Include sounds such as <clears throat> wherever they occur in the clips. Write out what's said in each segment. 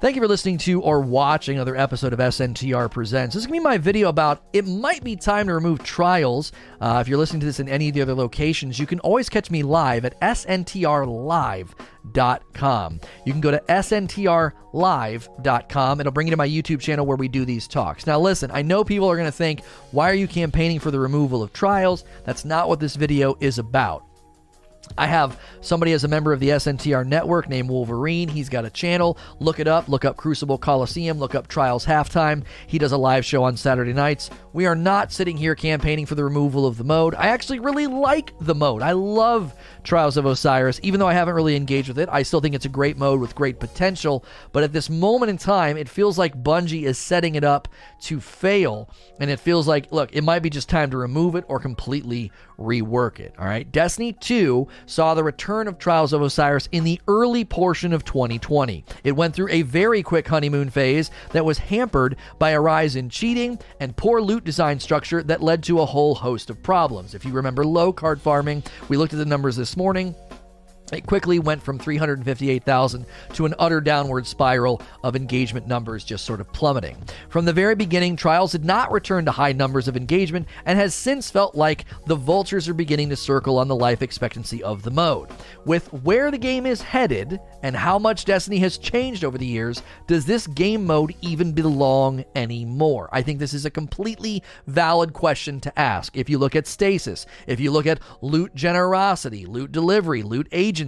Thank you for listening to or watching another episode of SNTR Presents. This is going to be my video about it might be time to remove trials. Uh, if you're listening to this in any of the other locations, you can always catch me live at sntrlive.com. You can go to sntrlive.com. It'll bring you to my YouTube channel where we do these talks. Now, listen, I know people are going to think, why are you campaigning for the removal of trials? That's not what this video is about. I have somebody as a member of the SNTR network named Wolverine. He's got a channel. Look it up. Look up Crucible Coliseum. Look up Trials Halftime. He does a live show on Saturday nights. We are not sitting here campaigning for the removal of the mode. I actually really like the mode. I love Trials of Osiris. Even though I haven't really engaged with it, I still think it's a great mode with great potential. But at this moment in time, it feels like Bungie is setting it up to fail. And it feels like, look, it might be just time to remove it or completely rework it. All right. Destiny 2 saw the return of Trials of Osiris in the early portion of 2020. It went through a very quick honeymoon phase that was hampered by a rise in cheating and poor loot design structure that led to a whole host of problems. If you remember low card farming, we looked at the numbers this morning. It quickly went from 358,000 to an utter downward spiral of engagement numbers just sort of plummeting. From the very beginning, Trials did not return to high numbers of engagement and has since felt like the vultures are beginning to circle on the life expectancy of the mode. With where the game is headed and how much Destiny has changed over the years, does this game mode even belong anymore? I think this is a completely valid question to ask. If you look at stasis, if you look at loot generosity, loot delivery, loot agency,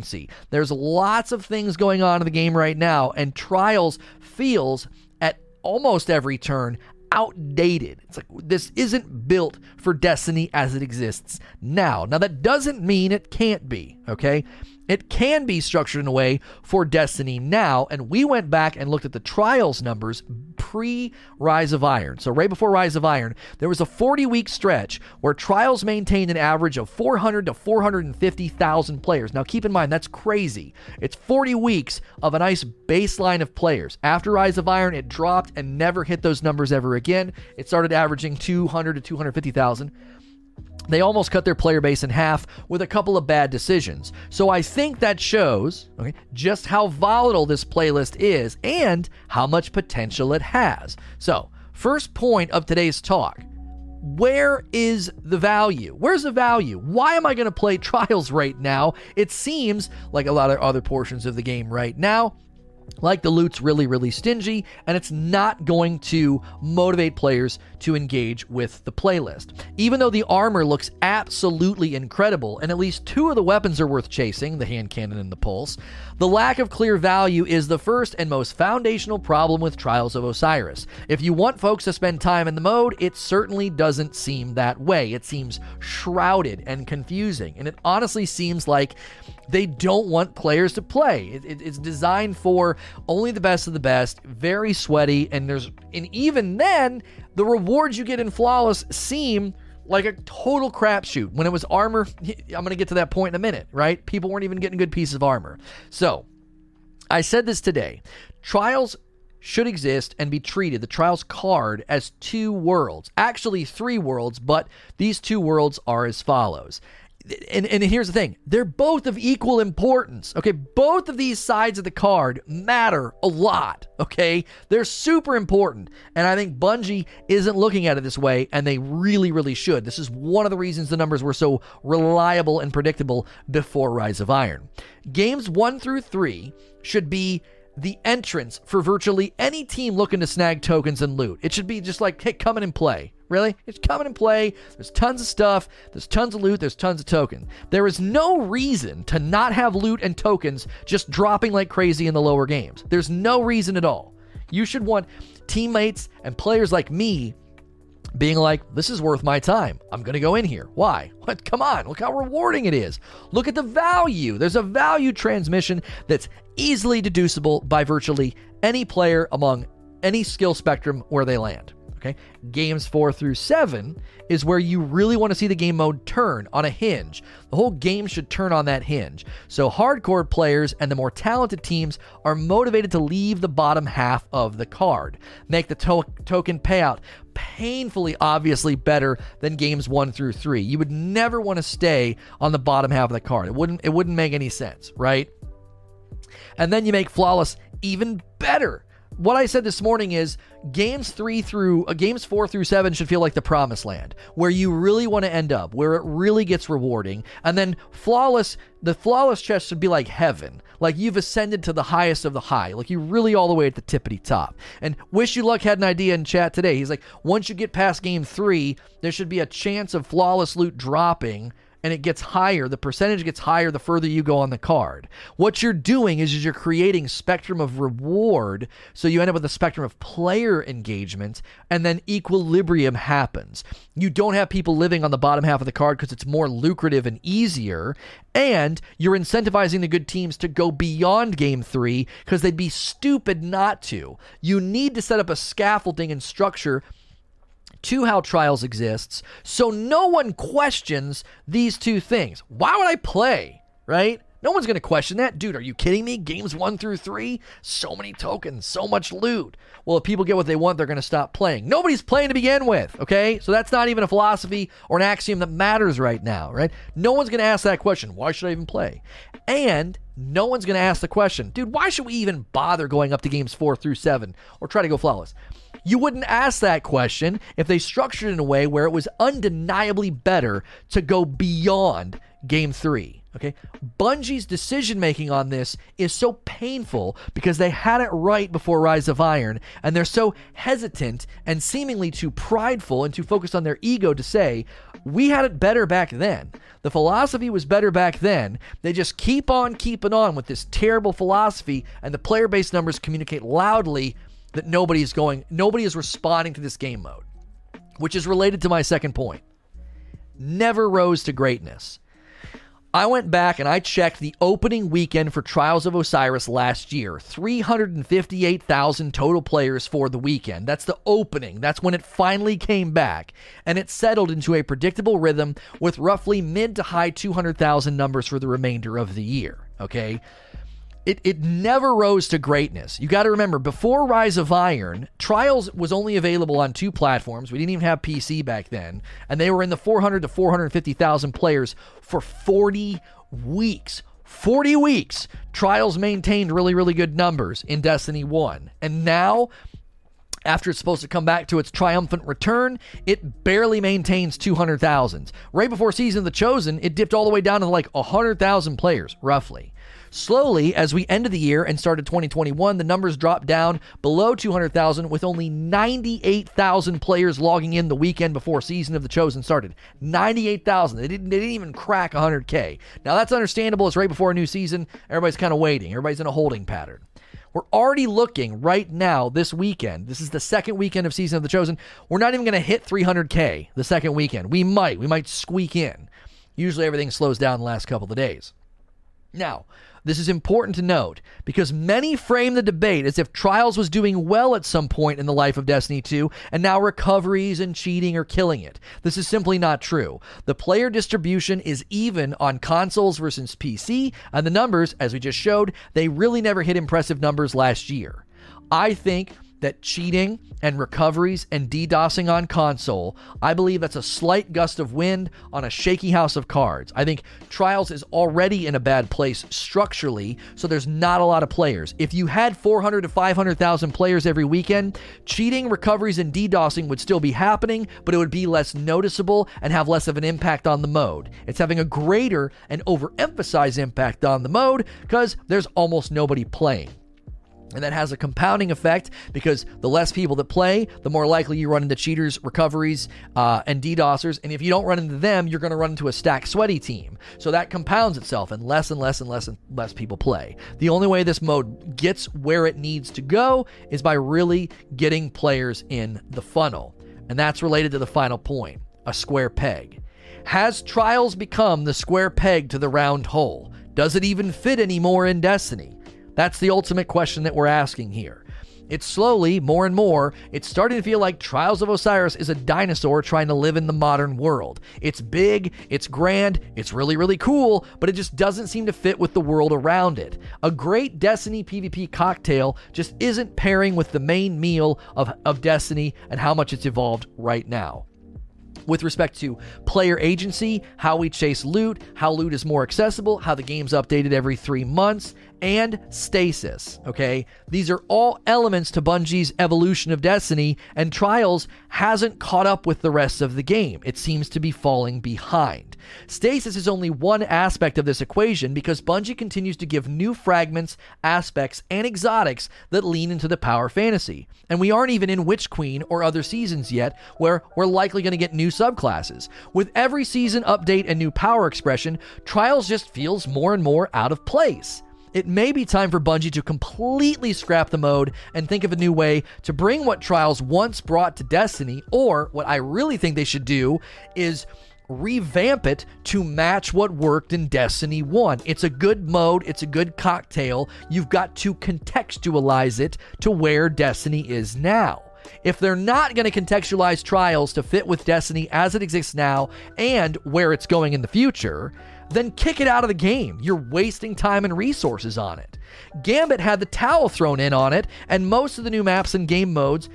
there's lots of things going on in the game right now, and Trials feels at almost every turn outdated. It's like this isn't built for Destiny as it exists now. Now, that doesn't mean it can't be, okay? It can be structured in a way for Destiny now, and we went back and looked at the trials numbers pre Rise of Iron. So, right before Rise of Iron, there was a 40 week stretch where trials maintained an average of 400 to 450,000 players. Now, keep in mind, that's crazy. It's 40 weeks of a nice baseline of players. After Rise of Iron, it dropped and never hit those numbers ever again. It started averaging 200 to 250,000 they almost cut their player base in half with a couple of bad decisions. So I think that shows okay, just how volatile this playlist is and how much potential it has. So, first point of today's talk where is the value? Where's the value? Why am I going to play <laughs> Trials right now? It seems like a lot of other portions of the game right now like the loot's really, really stingy, and it's not going to motivate players to engage with the playlist. Even though the armor looks absolutely incredible, and at least two of the weapons are worth chasing the hand cannon and the pulse the lack of clear value is the first and most foundational problem with Trials of Osiris. If you want folks to spend time in the mode, it certainly doesn't seem that way. It seems shrouded and confusing, and it honestly seems like they don't want players to play. It, it, it's designed for only the best of the best, very sweaty, and there's and even then, the rewards you get in flawless seem like a total crapshoot. When it was armor, <laughs> I'm going to get to that point in a minute, right? People weren't even getting good pieces of armor. So, I said this today. Trials should exist and be treated, the Trials card, as two worlds. Actually, three worlds, but these two worlds are as follows and, and here's the thing. They're both of equal importance okay? Both of these sides of the card matter a lot okay? They're super important. And i think bungie isn't looking at it this way and they really really should. This is one of the reasons the numbers were so reliable and predictable before rise of iron. Games one through three should be the entrance for virtually any team looking to snag tokens and loot. It should be just like, hey, come in and play. Really? It's coming and play. There's tons of stuff. There's tons of loot. There's tons of tokens. There is no reason to not have loot and tokens just dropping like crazy in the lower games. There's no reason at all. You should want teammates and players like me being like, this is worth my time. I'm going to go in here. Why? <laughs> What? Come on. Look how rewarding it is. Look at the value. There's a value transmission that's easily deducible by virtually any player among any skill spectrum where they land. Okay. Games four through seven is where you really want to see the game mode turn on a hinge. The whole game should turn on that hinge. So, hardcore players and the more talented teams are motivated to leave the bottom half of the card. Make the to- token payout painfully obviously better than games one through three. You would never want to stay on the bottom half of the card. It wouldn't it wouldn't make any sense, right? And then you make flawless even better what I said this morning is games three through uh, games four through seven should feel like the promised land, where you really want to end up, where it really gets rewarding, and then flawless. The flawless chest should be like heaven, like you've ascended to the highest of the high, like you're really all the way at the tippity top. And wish you luck had an idea in chat today. He's like, once you get past game three, there should be a chance of flawless loot dropping and it gets higher. The percentage gets higher the further you go on the card. What you're doing is, is you're creating spectrum of reward, so you end up with a spectrum of player engagement, and then equilibrium happens. You don't have people living on the bottom half of the card because it's more lucrative and easier, and you're incentivizing the good teams to go beyond game three because they'd be stupid not to. You need to set up a scaffolding and structure to how trials exists so no one questions these two things. Why would I play, right? No one's going to question that. Dude, are you kidding me? Games one through three, so many tokens, so much loot. Well, if people get what they want, they're going to stop playing. Nobody's playing to begin with, okay? So that's not even a philosophy or an axiom that matters right now, right? No one's going to ask that question. Why should I even play? And no one's going to ask the question, dude, why should we even bother going up to games four through seven or try to go flawless? You wouldn't ask that question if they structured it in a way where it was undeniably better to go beyond game three. Okay. Bungie's decision making on this is so painful because they had it right before Rise of Iron, and they're so hesitant and seemingly too prideful and too focused on their ego to say, we had it better back then. The philosophy was better back then. They just keep on keeping on with this terrible philosophy, and the player base numbers communicate loudly that nobody is going, nobody is responding to this game mode, which is related to my second point. Never rose to greatness. I went back and I checked the opening weekend for Trials of Osiris last year. 358,000 total players for the weekend. That's the opening. That's when it finally came back. And it settled into a predictable rhythm with roughly mid to high 200,000 numbers for the remainder of the year. Okay it, it never rose to greatness. You got to remember, before Rise of Iron, Trials was only available on two platforms. We didn't even have PC back then, and they were in the 400 to 450,000 players for 40 weeks. 40 weeks. Trials maintained really, really good numbers in Destiny 1. And now, after it's supposed to come back to its triumphant return, it barely maintains 200,000. Right before Season of the Chosen, it dipped all the way down to like 100,000 players, roughly. Slowly, as we ended the year and started 2021, the numbers dropped down below 200,000 with only 98,000 players logging in the weekend before Season of the Chosen started. 98,000. They didn't, they didn't even crack 100K. Now, that's understandable. It's right before a new season. Everybody's kind of waiting, everybody's in a holding pattern. We're already looking right now this weekend. This is the second weekend of Season of the Chosen. We're not even going to hit 300K the second weekend. We might. We might squeak in. Usually everything slows down the last couple of days. Now, this is important to note because many frame the debate as if Trials was doing well at some point in the life of Destiny 2 and now recoveries and cheating are killing it. This is simply not true. The player distribution is even on consoles versus PC, and the numbers, as we just showed, they really never hit impressive numbers last year. I think that cheating and recoveries and DDoSing on console, I believe that's a slight gust of wind on a shaky house of cards. I think Trials is already in a bad place structurally, so there's not a lot of players. If you had 400 to 500,000 players every weekend, cheating, recoveries, and DDoSing would still be happening, but it would be less noticeable and have less of an impact on the mode. It's having a greater and overemphasized impact on the mode because there's almost nobody playing. And that has a compounding effect because the less people that play, the more likely you run into cheaters, recoveries, uh, and DDoSers. And if you don't run into them, you're going to run into a stack sweaty team. So that compounds itself, and less and less and less and less people play. The only way this mode gets where it needs to go is by really getting players in the funnel. And that's related to the final point a square peg. Has Trials become the square peg to the round hole? Does it even fit anymore in Destiny? That's the ultimate question that we're asking here. It's slowly, more and more, it's starting to feel like Trials of Osiris is a dinosaur trying to live in the modern world. It's big, it's grand, it's really, really cool, but it just doesn't seem to fit with the world around it. A great Destiny PvP cocktail just isn't pairing with the main meal of, of Destiny and how much it's evolved right now with respect to player agency, how we chase loot, how loot is more accessible, how the game's updated every three months, and stasis. Okay, these are all elements to Bungie's evolution of Destiny, and Trials hasn't caught up with the rest of the game. It seems to be falling behind. Stasis is only one aspect of this equation because Bungie continues to give new fragments, aspects, and exotics that lean into the power fantasy. And we aren't even in Witch Queen or other seasons yet, where we're likely going to get new subclasses. With every season update and new power expression, Trials just feels more and more out of place. It may be time for Bungie to completely scrap the mode and think of a new way to bring what Trials once brought to Destiny, or what I really think they should do is revamp it to match what worked in Destiny 1. It's a good mode, it's a good cocktail. You've got to contextualize it to where Destiny is now. If they're not going to contextualize Trials to fit with Destiny as it exists now and where it's going in the future, then kick it out of the game. You're wasting time and resources on it. Gambit had the towel thrown in on it, and most of the new maps and game modes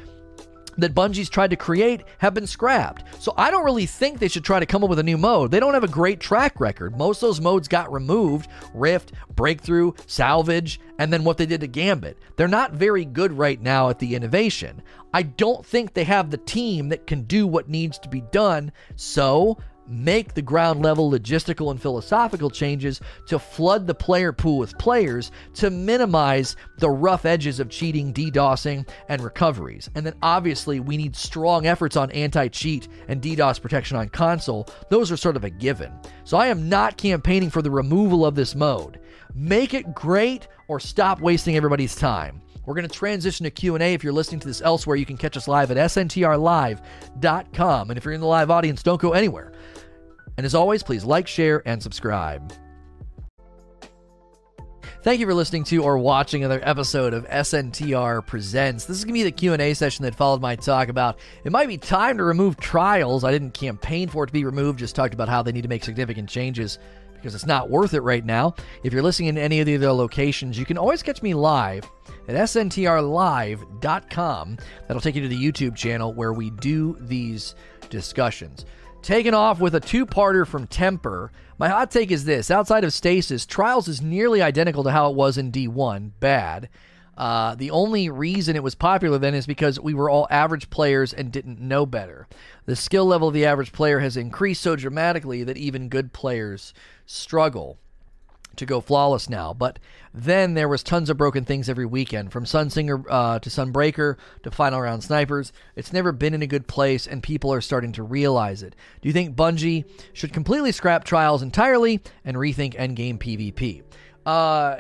that Bungie's tried to create have been scrapped. So I don't really think they should try to come up with a new mode. They don't have a great track record. Most of those modes got removed Rift, Breakthrough, Salvage, and then what they did to Gambit. They're not very good right now at the innovation. I don't think they have the team that can do what needs to be done. So make the ground level logistical and philosophical changes to flood the player pool with players to minimize the rough edges of cheating, DDoSing, and recoveries. And then obviously, we need strong efforts on anti cheat and DDoS protection on console. Those are sort of a given. So I am not campaigning for the removal of this mode. Make it great or stop wasting everybody's time. We're going to transition to Q&A. If you're listening to this elsewhere, you can catch us live at sntrlive.com. And if you're in the live audience, don't go anywhere. And as always, please like, share, and subscribe. Thank you for listening to or watching another episode of SNTR Presents. This is going to be the Q&A session that followed my talk about it might be time to remove trials. I didn't campaign for it to be removed, just talked about how they need to make significant changes because it's not worth it right now. If you're listening in any of the other locations, you can always catch me live at sntrlive.com. That'll take you to the YouTube channel where we do these discussions. Taken off with a two parter from Temper. My hot take is this outside of Stasis, Trials is nearly identical to how it was in D1. Bad. Uh, the only reason it was popular then is because we were all average players and didn't know better. The skill level of the average player has increased so dramatically that even good players struggle to go flawless now. But then there was tons of broken things every weekend, from Sunsinger uh, to Sunbreaker to Final Round Snipers. It's never been in a good place, and people are starting to realize it. Do you think Bungie should completely scrap Trials entirely and rethink Endgame PvP? Uh,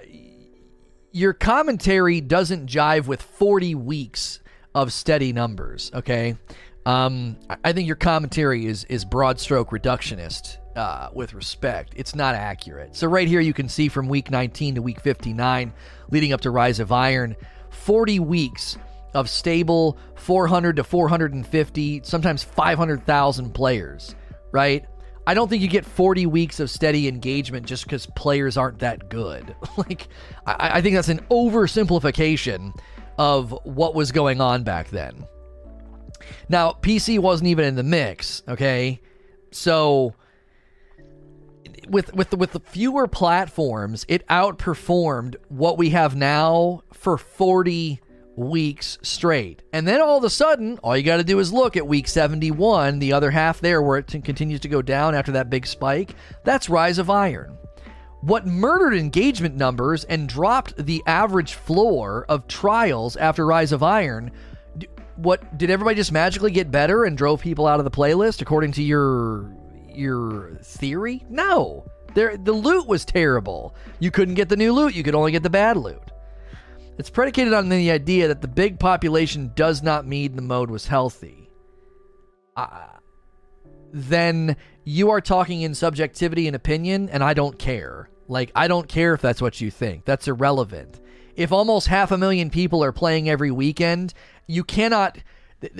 your commentary doesn't jive with 40 weeks of steady numbers. Okay, um, I think your commentary is is broad stroke reductionist uh, with respect. It's not accurate. So, right here, you can see from week 19 to week 59, leading up to Rise of Iron, 40 weeks of stable 400 to 450, sometimes 500,000 players, right? I don't think you get 40 weeks of steady engagement just because players aren't that good. <laughs> like, I, I think that's an oversimplification of what was going on back then. Now, PC wasn't even in the mix, okay? So with with with the fewer platforms, it outperformed what we have now for 40 weeks straight. And then all of a sudden, all you got to do is look at week 71, the other half there where it continues to go down after that big spike. That's Rise of Iron. What murdered engagement numbers and dropped the average floor of trials after Rise of Iron what did everybody just magically get better and drove people out of the playlist according to your your theory? No. There, the loot was terrible. You couldn't get the new loot, you could only get the bad loot. It's predicated on the idea that the big population does not mean the mode was healthy. Uh, then you are talking in subjectivity and opinion, and I don't care. Like, I don't care if that's what you think. That's irrelevant. If almost half a million people are playing every weekend, you cannot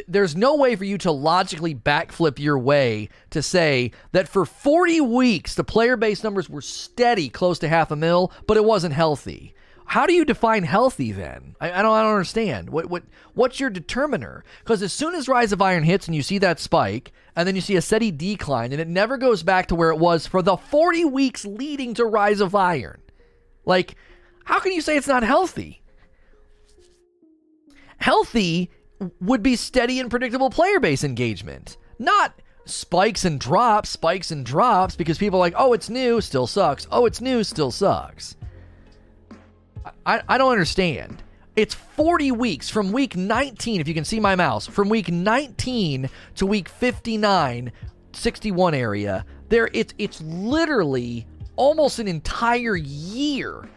there's no way for you to logically backflip your way to say that for 40 weeks the player base numbers were steady close to half a mil but it wasn't healthy. How do you define healthy then? I, I don't, I don't understand. What, what what's your determiner? Because as soon as rise of iron hits and you see that spike and then you see a steady decline and it never goes back to where it was for the 40 weeks leading to rise of iron. Like How can you say it's not healthy? Healthy would be steady and predictable player base engagement, not spikes and drops, spikes and drops because people are like, oh, it's new, still sucks. Oh, it's new, still sucks. I, I don't understand. It's 40 weeks from week 19, if you can see my mouse, from week 19 to week 59, 61 area. There, it's it's literally almost an entire year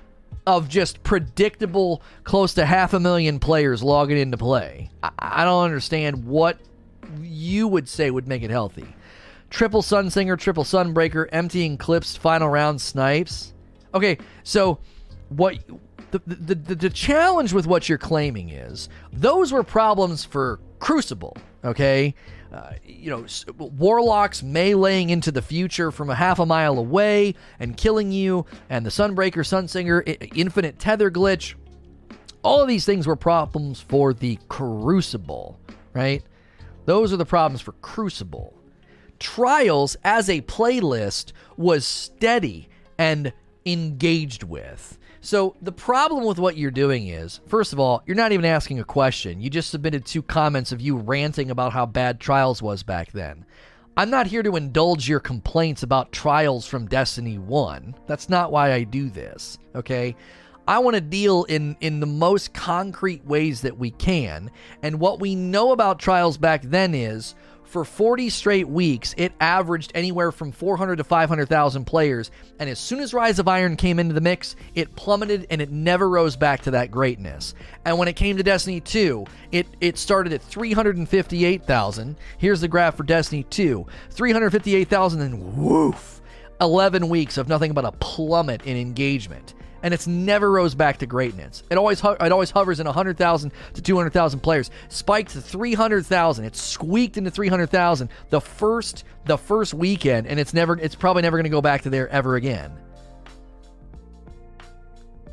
of just predictable, close to half a million players logging into play. I, I don't understand what you would say would make it healthy. Triple Sunsinger, triple Sunbreaker, emptying clips, final round snipes. Okay, so what the, the, the, the challenge with what you're claiming is those were problems for Crucible, okay? Uh, you know, warlocks meleeing into the future from a half a mile away and killing you, and the Sunbreaker, Sunsinger, infinite tether glitch. All of these things were problems for the Crucible, right? Those are the problems for Crucible. Trials as a playlist was steady and engaged with. So the problem with what you're doing is, first of all, you're not even asking a question. You just submitted two comments of you ranting about how bad Trials was back then. I'm not here to indulge your complaints about Trials from Destiny 1. That's not why I do this, okay? I want to deal in in the most concrete ways that we can. And what we know about Trials back then is for 40 straight weeks, it averaged anywhere from 400 to 500,000 players. And as soon as Rise of Iron came into the mix, it plummeted and it never rose back to that greatness. And when it came to Destiny 2, it, it started at 358,000. Here's the graph for Destiny 2 358,000 and woof. 11 weeks of nothing but a plummet in engagement and it's never rose back to greatness. It always it always hovers in 100,000 to 200,000 players. Spiked to 300,000. It squeaked into 300,000 the first the first weekend, and it's never it's probably never going to go back to there ever again.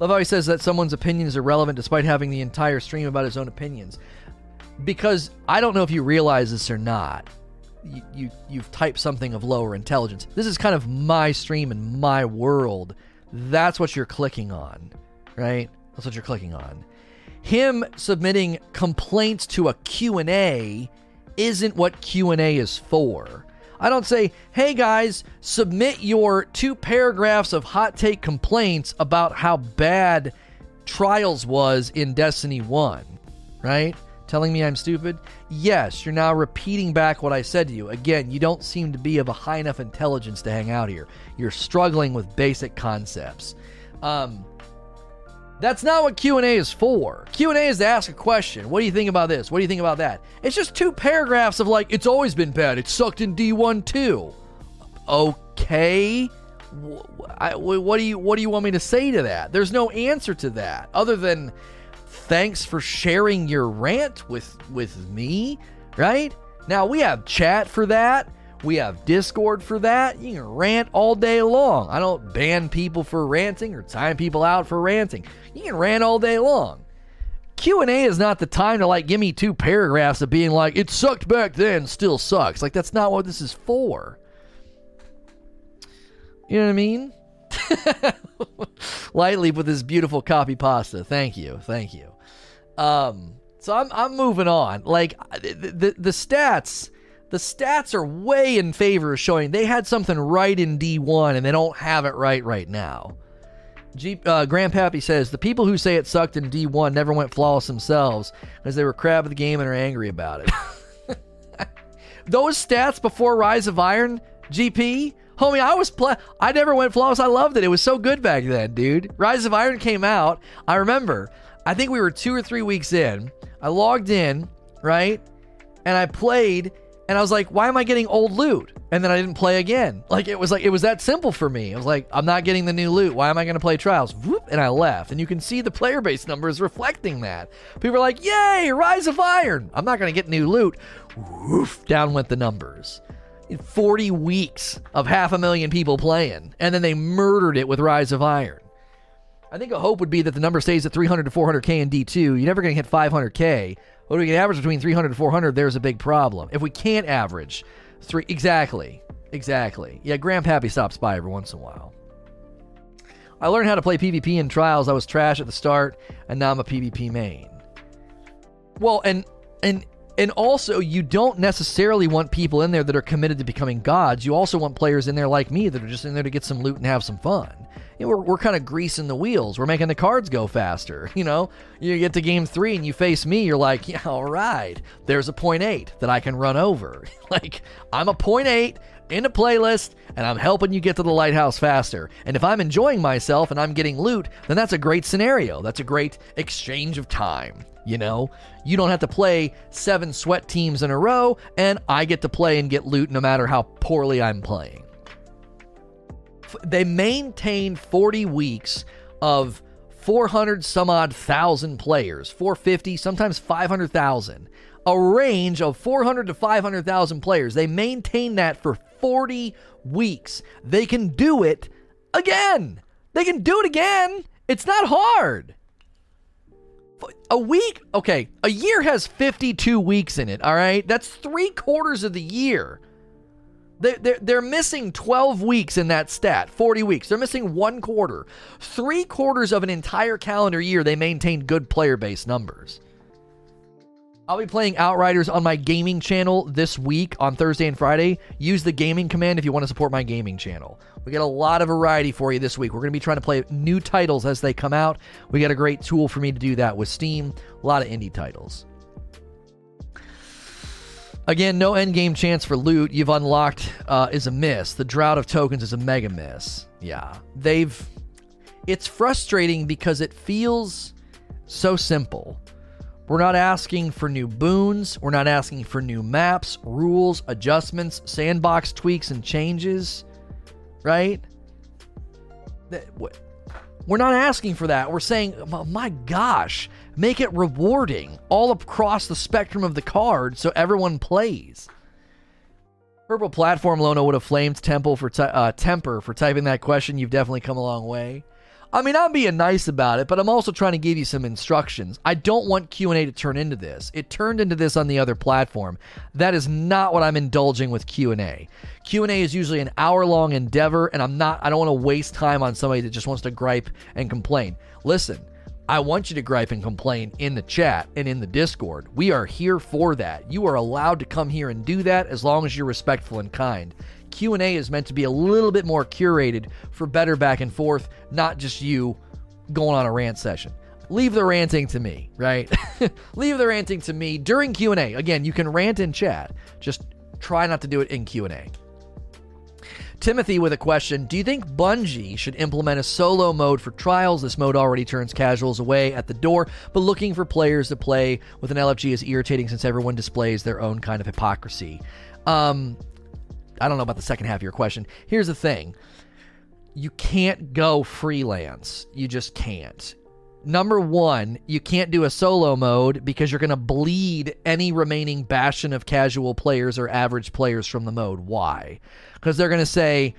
Love how he says that someone's opinion is irrelevant despite having the entire stream about his own opinions. Because I don't know if you realize this or not. You, you you've typed something of lower intelligence. This is kind of my stream and my world that's what you're clicking on, right? That's what you're clicking on. Him submitting complaints to a Q&A isn't what Q&A is for. I don't say, "Hey guys, submit your two paragraphs of hot take complaints about how bad Trials was in Destiny 1." Right? Telling me I'm stupid? Yes, you're now repeating back what I said to you. Again, you don't seem to be of a high enough intelligence to hang out here. You're struggling with basic concepts. Um, that's not what Q&A is for. Q&A is to ask a question. What do you think about this? What do you think about that? It's just two paragraphs of like it's always been bad. It sucked in D1 too. Okay. what do you what do you want me to say to that? There's no answer to that other than thanks for sharing your rant with with me, right? Now we have chat for that. We have Discord for that. You can rant all day long. I don't ban people for ranting or time people out for ranting. You can rant all day long. Q&A is not the time to like give me two paragraphs of being like it sucked back then, still sucks. Like that's not what this is for. You know what I mean? <laughs> Lightly with this beautiful copy pasta. Thank you. Thank you. Um, so I'm I'm moving on. Like the, the, the stats, the stats are way in favor of showing they had something right in D1 and they don't have it right right now. G, uh, Grandpappy says the people who say it sucked in D1 never went flawless themselves because they were crab of the game and are angry about it. <laughs> Those stats before Rise of Iron, GP, homie, I was play. I never went flawless. I loved it. It was so good back then, dude. Rise of Iron came out. I remember I think we were two or three weeks in. I logged in, right? And I played, and I was like, why am I getting old loot? And then I didn't play again. Like, it was like, it was that simple for me. I was like, I'm not getting the new loot. Why am I going to play Trials? Whoop, and I left. And you can see the player base numbers reflecting that. People are like, yay, Rise of Iron. I'm not going to get new loot. Woof, down went the numbers. 40 weeks of half a million people playing. And then they murdered it with Rise of Iron. I think a hope would be that the number stays at 300 to 400K in D2. You're never going to hit 500K. But if we can average between 300 and 400, there's a big problem. If we can't average three, exactly, exactly. Yeah, Grandpappy stops by every once in a while. I learned how to play PvP in trials. I was trash at the start, and now I'm a PvP main. Well, and and and also you don't necessarily want people in there that are committed to becoming gods. You also want players in there like me that are just in there to get some loot and have some fun. You know, we're, we're kind of greasing the wheels. We're making the cards go faster. <laughs> You know, you get to game three and you face me. You're like, yeah, all right. There's a point eight that I can run over. <laughs> like I'm a point eight in a playlist and I'm helping you get to the lighthouse faster. And if I'm enjoying myself and I'm getting loot, then that's a great scenario. That's a great exchange of time. You know, you don't have to play seven sweat teams in a row, and I get to play and get loot no matter how poorly I'm playing. They maintain 40 weeks of 400 some odd thousand players, 450, sometimes 500,000. A range of 400 to 500,000 players. They maintain that for 40 weeks. They can do it again. They can do it again. It's not hard a week, okay, a year has 52 weeks in it, all right? That's three quarters of the year. They're, they're, they're missing 12 weeks in that stat, 40 weeks. They're missing one quarter. Three quarters of an entire calendar year, they maintain good player base numbers. I'll be playing Outriders on my gaming channel this week on Thursday and Friday. Use the gaming command if you want to support my gaming channel. We got a lot of variety for you this week. We're going to be trying to play new titles as they come out. We got a great tool for me to do that with Steam. A lot of indie titles. Again, no end game chance for loot you've unlocked uh, is a miss. The drought of tokens is a mega miss. Yeah, they've. It's frustrating because it feels so simple. We're not asking for new boons. We're not asking for new maps, rules, adjustments, sandbox tweaks, and changes right? We're not asking for that. We're saying, my gosh, make it rewarding all across the spectrum of the card so everyone plays. Purple Platform Lono would have flamed Temple for uh, Temper for typing that question. You've definitely come a long way. I mean, I'm being nice about it, but I'm also trying to give you some instructions. I don't want Q&A to turn into this. It turned into this on the other platform. That is not what I'm indulging with Q&A. Q&A is usually an hour-long endeavor and I'm not I don't want to waste time on somebody that just wants to gripe and complain. Listen, I want you to gripe and complain in the chat and in the Discord. We are here for that. You are allowed to come here and do that as long as you're respectful and kind. Q&A is meant to be a little bit more curated for better back and forth, not just you going on a rant session. Leave the ranting to me, right? <laughs> Leave the ranting to me during Q&A. Again, you can rant in chat. Just try not to do it in Q&A. Timothy with a question Do you think Bungie should implement a solo mode for trials? This mode already turns casuals away at the door, but looking for players to play with an LFG is irritating since everyone displays their own kind of hypocrisy. Um, I don't know about the second half of your question. Here's the thing you can't go freelance. You just can't. Number one, you can't do a solo mode because you're going to bleed any remaining bastion of casual players or average players from the mode. Why? Because they're going to say,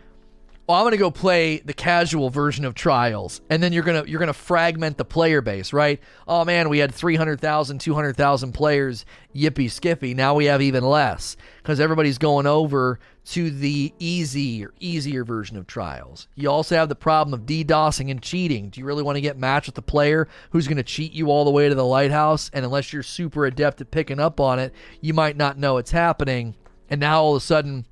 well, I'm going to go play the casual version of Trials, and then you're going to you're going to fragment the player base, right? Oh man, we had 300,000, 200,000 players, yippee skippy. Now we have even less because everybody's going over to the easy or easier version of Trials. You also have the problem of DDoSing and cheating. Do you really want to get matched with the player who's going to cheat you all the way to the lighthouse? And unless you're super adept at picking up on it, you might not know it's happening. And now all of a sudden,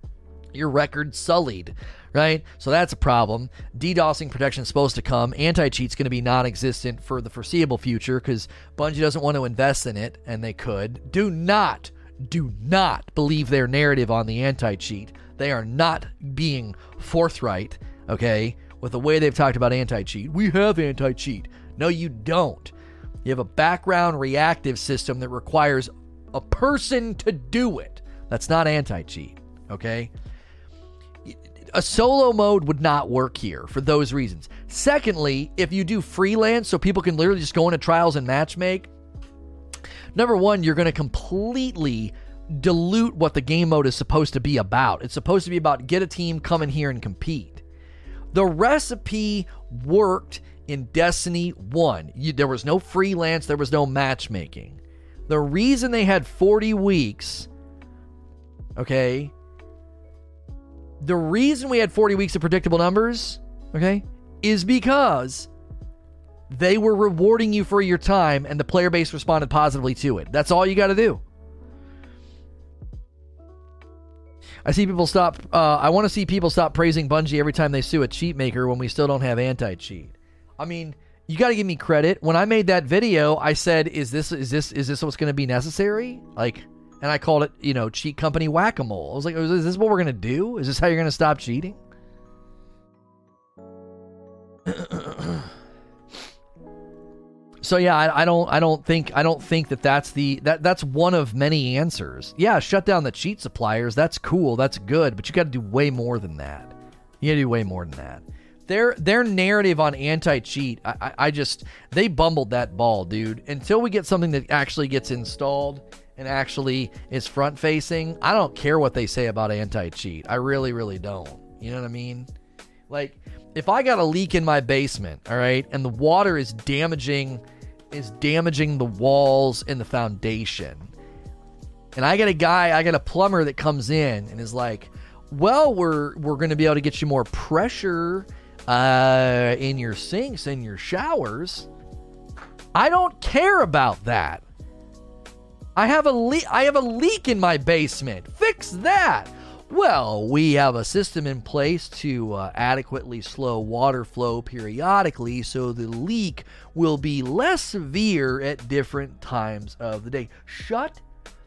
your record's sullied right? So that's a problem. DDoSing protection is supposed to come. Anti cheat's going to be non existent for the foreseeable future because Bungie doesn't want to invest in it, and they could. Do not, do not believe their narrative on the anti cheat. They are not being forthright, okay, with the way they've talked about anti cheat. We have anti cheat. No, you don't. You have a background reactive system that requires a person to do it. That's not anti cheat, okay? a solo mode would not work here for those reasons. Secondly, if you do freelance so people can literally just go into trials and matchmake, number one, you're going to completely dilute what the game mode is supposed to be about. It's supposed to be about get a team, come in here and compete. The recipe worked in Destiny 1. You, there was no freelance, there was no matchmaking. The reason they had 40 weeks, okay, the reason we had 40 weeks of predictable numbers, okay, is because they were rewarding you for your time and the player base responded positively to it. That's all you got to do. I see people stop. Uh, I want to see people stop praising Bungie every time they sue a cheat maker when we still don't have anti cheat. I mean, you got to give me credit. When I made that video, I said, "Is this is this is this what's going to be necessary?" Like, and I called it, you know, cheat company whack a mole. I was like, "Is this what we're going to do? Is this how you're going to stop cheating?" <clears throat> <clears throat> So yeah, I, I, don't, I don't think, I don't think that that's the that that's one of many answers. Yeah, shut down the cheat suppliers. That's cool. That's good. But you got to do way more than that. You got to do way more than that. Their their narrative on anti-cheat, I, I, I just they bumbled that ball, dude. Until we get something that actually gets installed and actually is front facing, I don't care what they say about anti-cheat. I really, really don't. You know what I mean? Like if I got a leak in my basement, all right, and the water is damaging is damaging the walls and the foundation. And I got a guy, I got a plumber that comes in and is like, "Well, we're we're going to be able to get you more pressure uh, in your sinks and your showers." I don't care about that. I have a leak. I have a leak in my basement. Fix that. Well, we have a system in place to uh, adequately slow water flow periodically so the leak will be less severe at different times of the day. Shut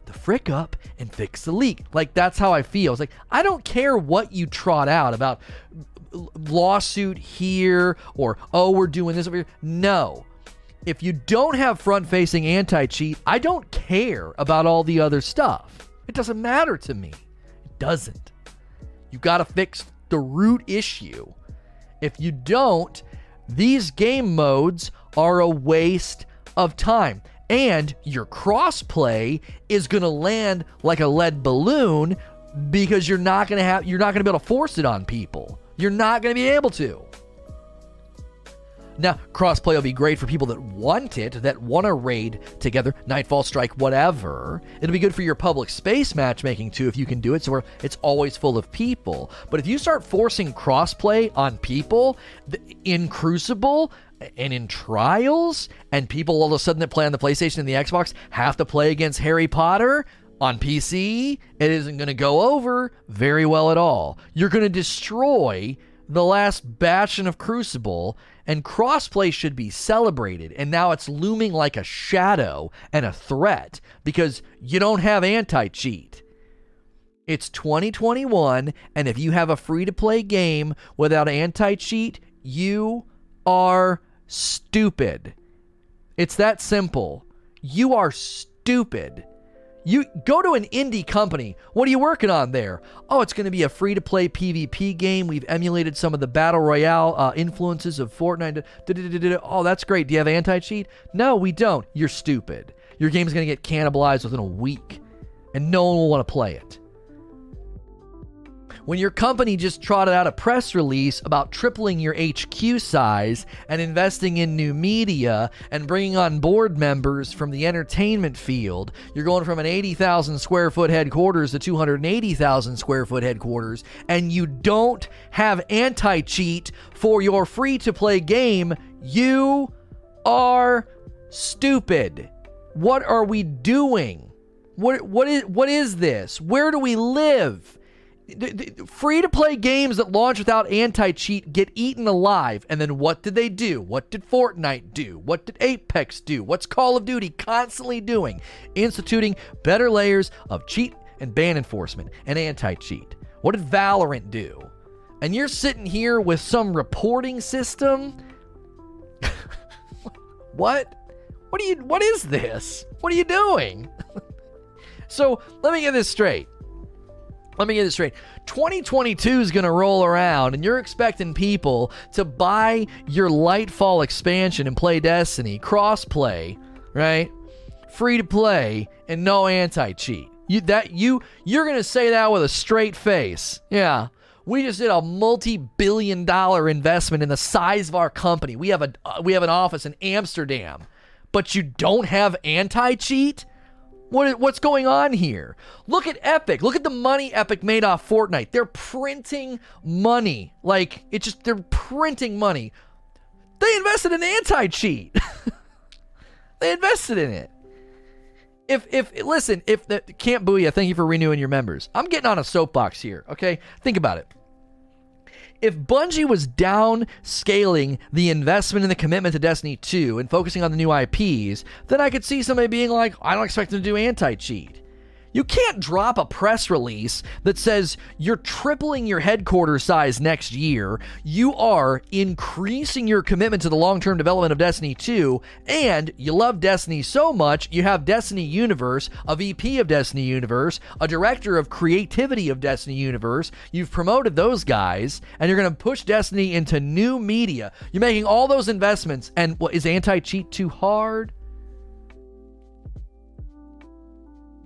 the frick up and fix the leak. Like, that's how I feel. It's like, I don't care what you trot out about lawsuit here or, oh, we're doing this over here. No. If you don't have front facing anti cheat, I don't care about all the other stuff. It doesn't matter to me doesn't. You got to fix the root issue. If you don't, these game modes are a waste of time. And your crossplay is going to land like a lead balloon because you're not going to have you're not going to be able to force it on people. You're not going to be able to. Now, crossplay will be great for people that want it, that want to raid together, Nightfall Strike, whatever. It'll be good for your public space matchmaking too if you can do it, so where it's always full of people. But if you start forcing crossplay on people in Crucible and in Trials, and people all of a sudden that play on the PlayStation and the Xbox have to play against Harry Potter, on PC, it isn't going to go over very well at all. You're going to destroy the last bastion of Crucible and crossplay should be celebrated. And now it's looming like a shadow and a threat because you don't have anti cheat. It's 2021, and if you have a free to play game without anti cheat, you are stupid. It's that simple. You are stupid. You go to an indie company. What are you working on there? Oh, it's going to be a free to play PvP game. We've emulated some of the battle royale uh, influences of Fortnite. Oh, that's great. Do you have anti cheat? No, we don't. You're stupid. Your game's going to get cannibalized within a week, and no one will want to play it. When your company just trotted out a press release about tripling your HQ size and investing in new media and bringing on board members from the entertainment field, you're going from an 80,000 square foot headquarters to 280,000 square foot headquarters, and you don't have anti cheat for your free to play game, you are stupid. What are we doing? What what is what is this? Where do we live? Free to play games that launch without anti cheat get eaten alive. And then what did they do? What did Fortnite do? What did Apex do? What's Call of Duty constantly doing? Instituting better layers of cheat and ban enforcement and anti cheat. What did Valorant do? And you're sitting here with some reporting system? <laughs> what? What are you what is this? What are you doing? <laughs> so, let me get this straight let me get this straight. 2022 is going to roll around, and you're expecting people to buy your Lightfall expansion and play Destiny, cross-play, right? Free to play and no anti-cheat. You that you you're going to say that with a straight face. Yeah. We just did a multi-billion dollar investment in the size of our company. We have a we have an office in Amsterdam. But you don't have anti-cheat? What, what's going on here? Look at Epic. Look at the money Epic made off Fortnite. They're printing money. Like, it's just, they're printing money. They invested in anti cheat. <laughs> they invested in it. If, if, listen, if the Camp Booyah, thank you for renewing your members. I'm getting on a soapbox here, okay? Think about it if Bungie was downscaling the investment and the commitment to Destiny 2 and focusing on the new IPs, then I could see somebody being like, I don't expect them to do anti cheat. You can't drop a press release that says you're tripling your headquarters size next year. You are increasing your commitment to the long term development of Destiny 2, and you love Destiny so much, you have Destiny Universe, a VP of Destiny Universe, a director of creativity of Destiny Universe. You've promoted those guys, and you're going to push Destiny into new media. You're making all those investments, and what is anti cheat too hard?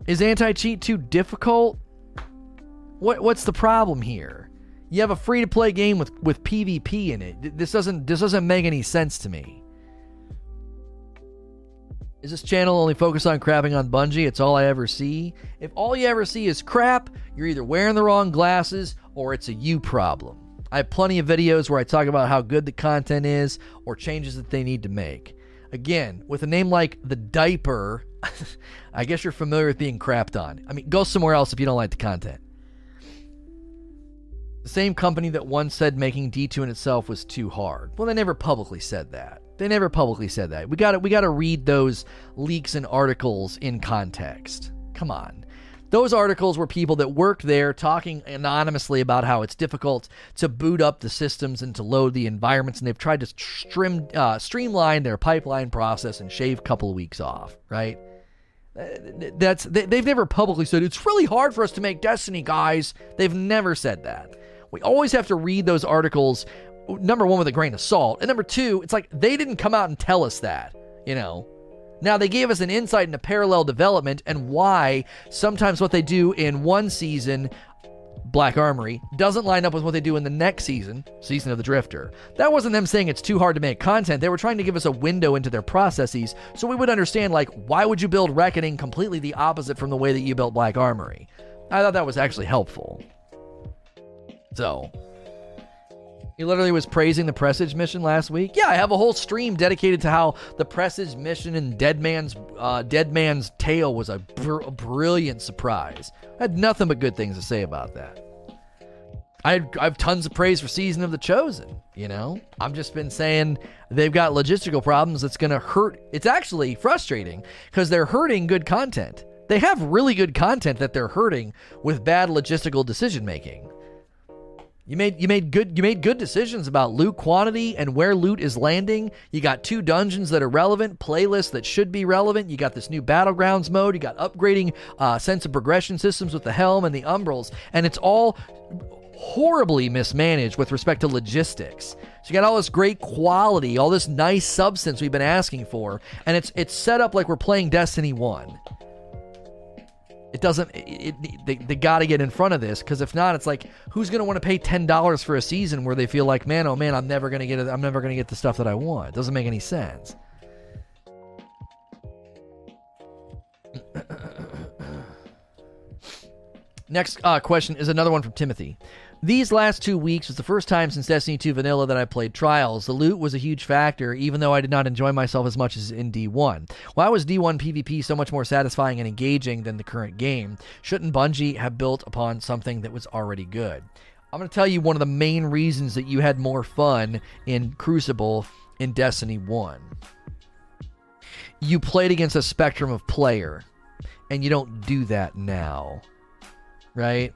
Is anti cheat too difficult? What what's the problem here? You have a free to play game with, with PvP in it. This doesn't this doesn't make any sense to me. Is this channel only focused on crapping on Bungie? It's all I ever see. If all you ever see is crap, you're either wearing the wrong glasses or it's a you problem. I have plenty of videos where I talk about how good the content is or changes that they need to make. Again, with a name like The Diaper, <laughs> I guess you're familiar with being crapped on. I mean, go somewhere else if you don't like the content. The same company that once said making D2 in itself was too hard. Well, they never publicly said that. They never publicly said that. We got to we got to read those leaks and articles in context. Come on. Those articles were people that worked there talking anonymously about how it's difficult to boot up the systems and to load the environments, and they've tried to stream, uh, streamline their pipeline process and shave a couple of weeks off, right? Uh, that's they've never publicly said it's really hard for us to make Destiny, guys. They've never said that. We always have to read those articles. Number one, with a grain of salt, and number two, it's like they didn't come out and tell us that. You know, now, they gave us an insight into parallel development and why sometimes what they do in one season, Black Armory, doesn't line up with what they do in the next season, Season of the Drifter. That wasn't them saying it's too hard to make content. They were trying to give us a window into their processes so we would understand, like, why would you build Reckoning completely the opposite from the way that you built Black Armory? I thought that was actually helpful. So, he literally was praising the Presage mission last week. Yeah, I have a whole stream dedicated to how the Presage mission and Dead Man's uh, Dead Man's Tale was a, br- a brilliant surprise. I had nothing but good things to say about that. I, had, I have tons of praise for Season of the Chosen. You know, I've just been saying they've got logistical problems that's going to hurt. It's actually frustrating because they're hurting good content. They have really good content that they're hurting with bad logistical decision making. You made you made good you made good decisions about loot quantity and where loot is landing. You got two dungeons that are relevant, playlists that should be relevant. You got this new battlegrounds mode. You got upgrading uh, sense of progression systems with the helm and the umbrals, and it's all horribly mismanaged with respect to logistics. So you got all this great quality, all this nice substance we've been asking for, and it's it's set up like we're playing Destiny One. It doesn't. It, it, they they got to get in front of this because if not, it's like who's going to want to pay ten dollars for a season where they feel like, man, oh man, I'm never going to get it. I'm never going to get the stuff that I want. It doesn't make any sense. <coughs> Next uh, question is another one from Timothy. These last two weeks was the first time since Destiny 2 Vanilla that I played Trials. The loot was a huge factor, even though I did not enjoy myself as much as in D1. Why was D1 PvP so much more satisfying and engaging than the current game? Shouldn't Bungie have built upon something that was already good? I'm going to tell you one of the main reasons that you had more fun in Crucible in Destiny 1. You played against a spectrum of player, and you don't do that now. Right?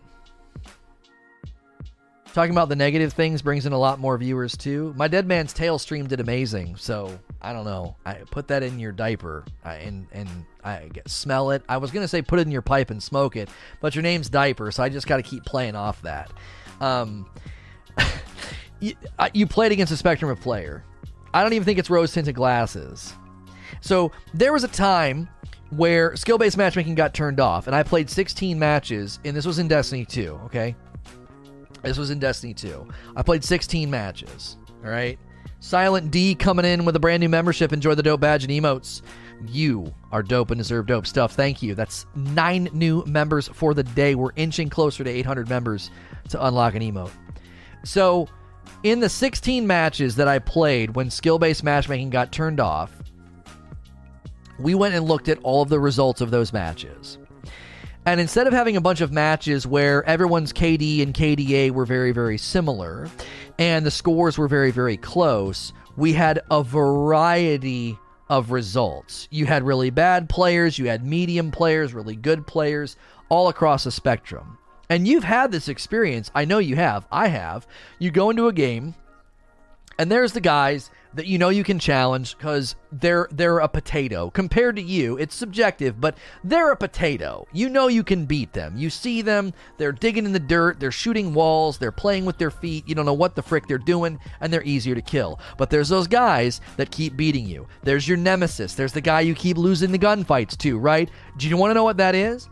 Talking about the negative things brings in a lot more viewers too. My Dead Man's Tale stream did amazing, so I don't know. I put that in your diaper and and I smell it. I was gonna say put it in your pipe and smoke it, but your name's Diaper, so I just got to keep playing off that. Um, <laughs> you, you played against a spectrum of player. I don't even think it's rose tinted glasses. So there was a time where skill based matchmaking got turned off, and I played 16 matches, and this was in Destiny 2. Okay, this was in Destiny 2. I played 16 matches. All right. Silent D coming in with a brand new membership. Enjoy the dope badge and emotes. You are dope and deserve dope stuff. Thank you. That's nine new members for the day. We're inching closer to 800 members to unlock an emote. So, in the 16 matches that I played when skill based matchmaking got turned off, we went and looked at all of the results of those matches. And instead of having a bunch of matches where everyone's KD and KDA were very, very similar and the scores were very, very close, we had a variety of results. You had really bad players, you had medium players, really good players, all across the spectrum. And you've had this experience. I know you have. I have. You go into a game, and there's the guys that you know you can challenge because they're they're a potato compared to you. It's subjective, but they're a potato. You know you can beat them. You see them, they're digging in the dirt, they're shooting walls, they're playing with their feet. You don't know what the frick they're doing, and they're easier to kill. But there's those guys that keep beating you. There's your nemesis. There's the guy you keep losing the gunfights to, right? Do you want to know what that is?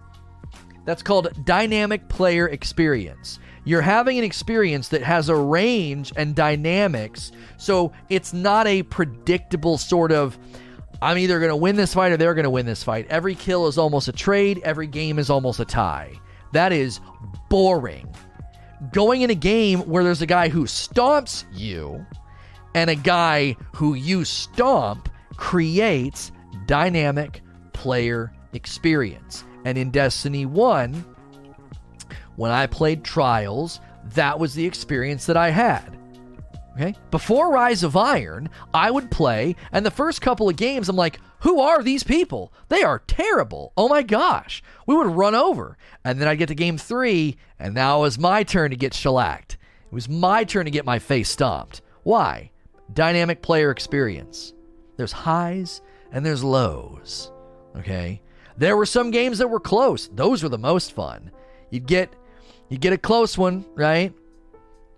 That's called dynamic player experience. You're having an experience that has a range and dynamics, so it's not a predictable sort of I'm either going to win this fight or they're going to win this fight. Every kill is almost a trade, every game is almost a tie. That is boring. Going in a game where there's a guy who stomps you and a guy who you stomp creates dynamic player experience. And in Destiny 1, when I played Trials, that was the experience that I had. Okay? Before Rise of Iron, I would play, and the first couple of games, I'm like, who are these people? They are terrible. Oh my gosh. We would run over. And then I'd get to game three, and now it was my turn to get shellacked. It was my turn to get my face stomped. Why? Dynamic player experience. There's highs and there's lows. Okay? There were some games that were close. Those were the most fun. You'd get you get a close one, right?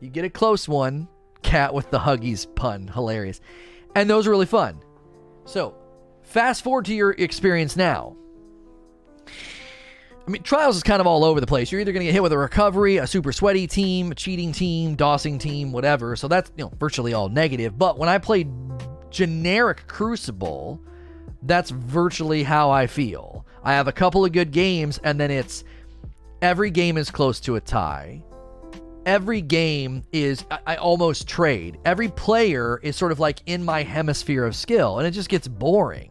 You get a close one. Cat with the Huggies pun. Hilarious. And those are really fun. So, fast forward to your experience now. I mean, Trials is kind of all over the place. You're either going to get hit with a recovery, a super sweaty team, a cheating team, dossing team, whatever. So that's, you know, virtually all negative. But when I played generic Crucible, that's virtually how I feel. I have a couple of good games, and then it's every game is close to a tie. Every game is, I, I, almost trade. Every player is sort of like in my hemisphere of skill, and it just gets boring.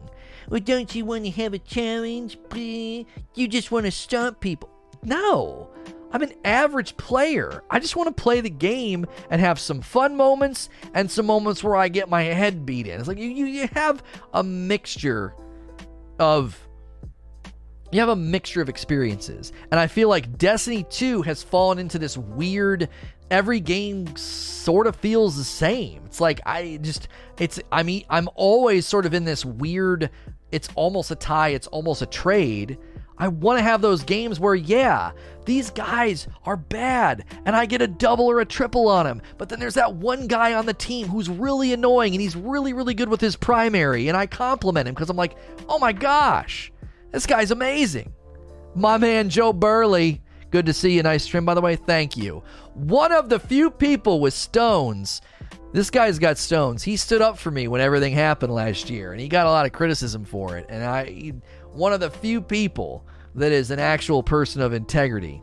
Well, don't you want to have a challenge? Please? You just want to stomp people. No, I'm an average player. I just want to play the game and have some fun moments and some moments where I get my head beat in. It's like you, you, you have a mixture of you have a mixture of experiences. And I feel like Destiny 2 has fallen into this weird every game sort of feels the same. It's like I just it's I mean I'm always sort of in this weird it's almost a tie, it's almost a trade. I want to have those games where yeah, these guys are bad and I get a double or a triple on them. But then there's that one guy on the team who's really annoying and he's really really good with his primary and I compliment him cuz I'm like, "Oh my gosh, this guy's amazing. My man Joe Burley. Good to see you. Nice trim, by the way. Thank you. One of the few people with stones. This guy's got stones. He stood up for me when everything happened last year, and he got a lot of criticism for it. And I, one of the few people that is an actual person of integrity.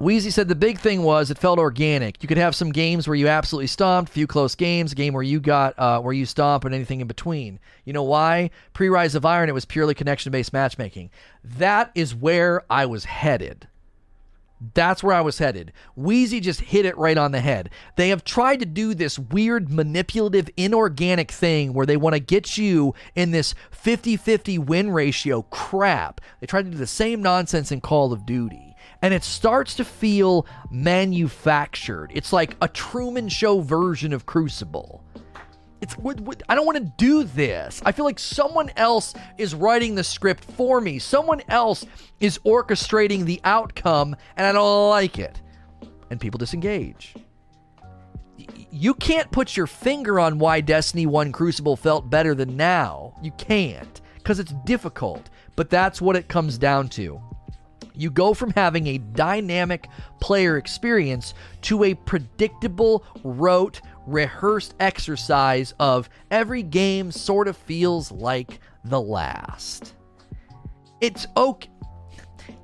Wheezy said the big thing was it felt organic. You could have some games where you absolutely stomped, a few close games, a game where you got uh, where you stomp, and anything in between. You know why? Pre Rise of Iron, it was purely connection based matchmaking. That is where I was headed. That's where I was headed. Wheezy just hit it right on the head. They have tried to do this weird, manipulative, inorganic thing where they want to get you in this 50 50 win ratio crap. They tried to do the same nonsense in Call of Duty and it starts to feel manufactured. It's like a Truman Show version of Crucible. It's I don't want to do this. I feel like someone else is writing the script for me. Someone else is orchestrating the outcome and I don't like it. And people disengage. You can't put your finger on why Destiny 1 Crucible felt better than now. You can't because it's difficult. But that's what it comes down to. You go from having a dynamic player experience to a predictable, rote, rehearsed exercise of every game sort of feels like the last. It's okay.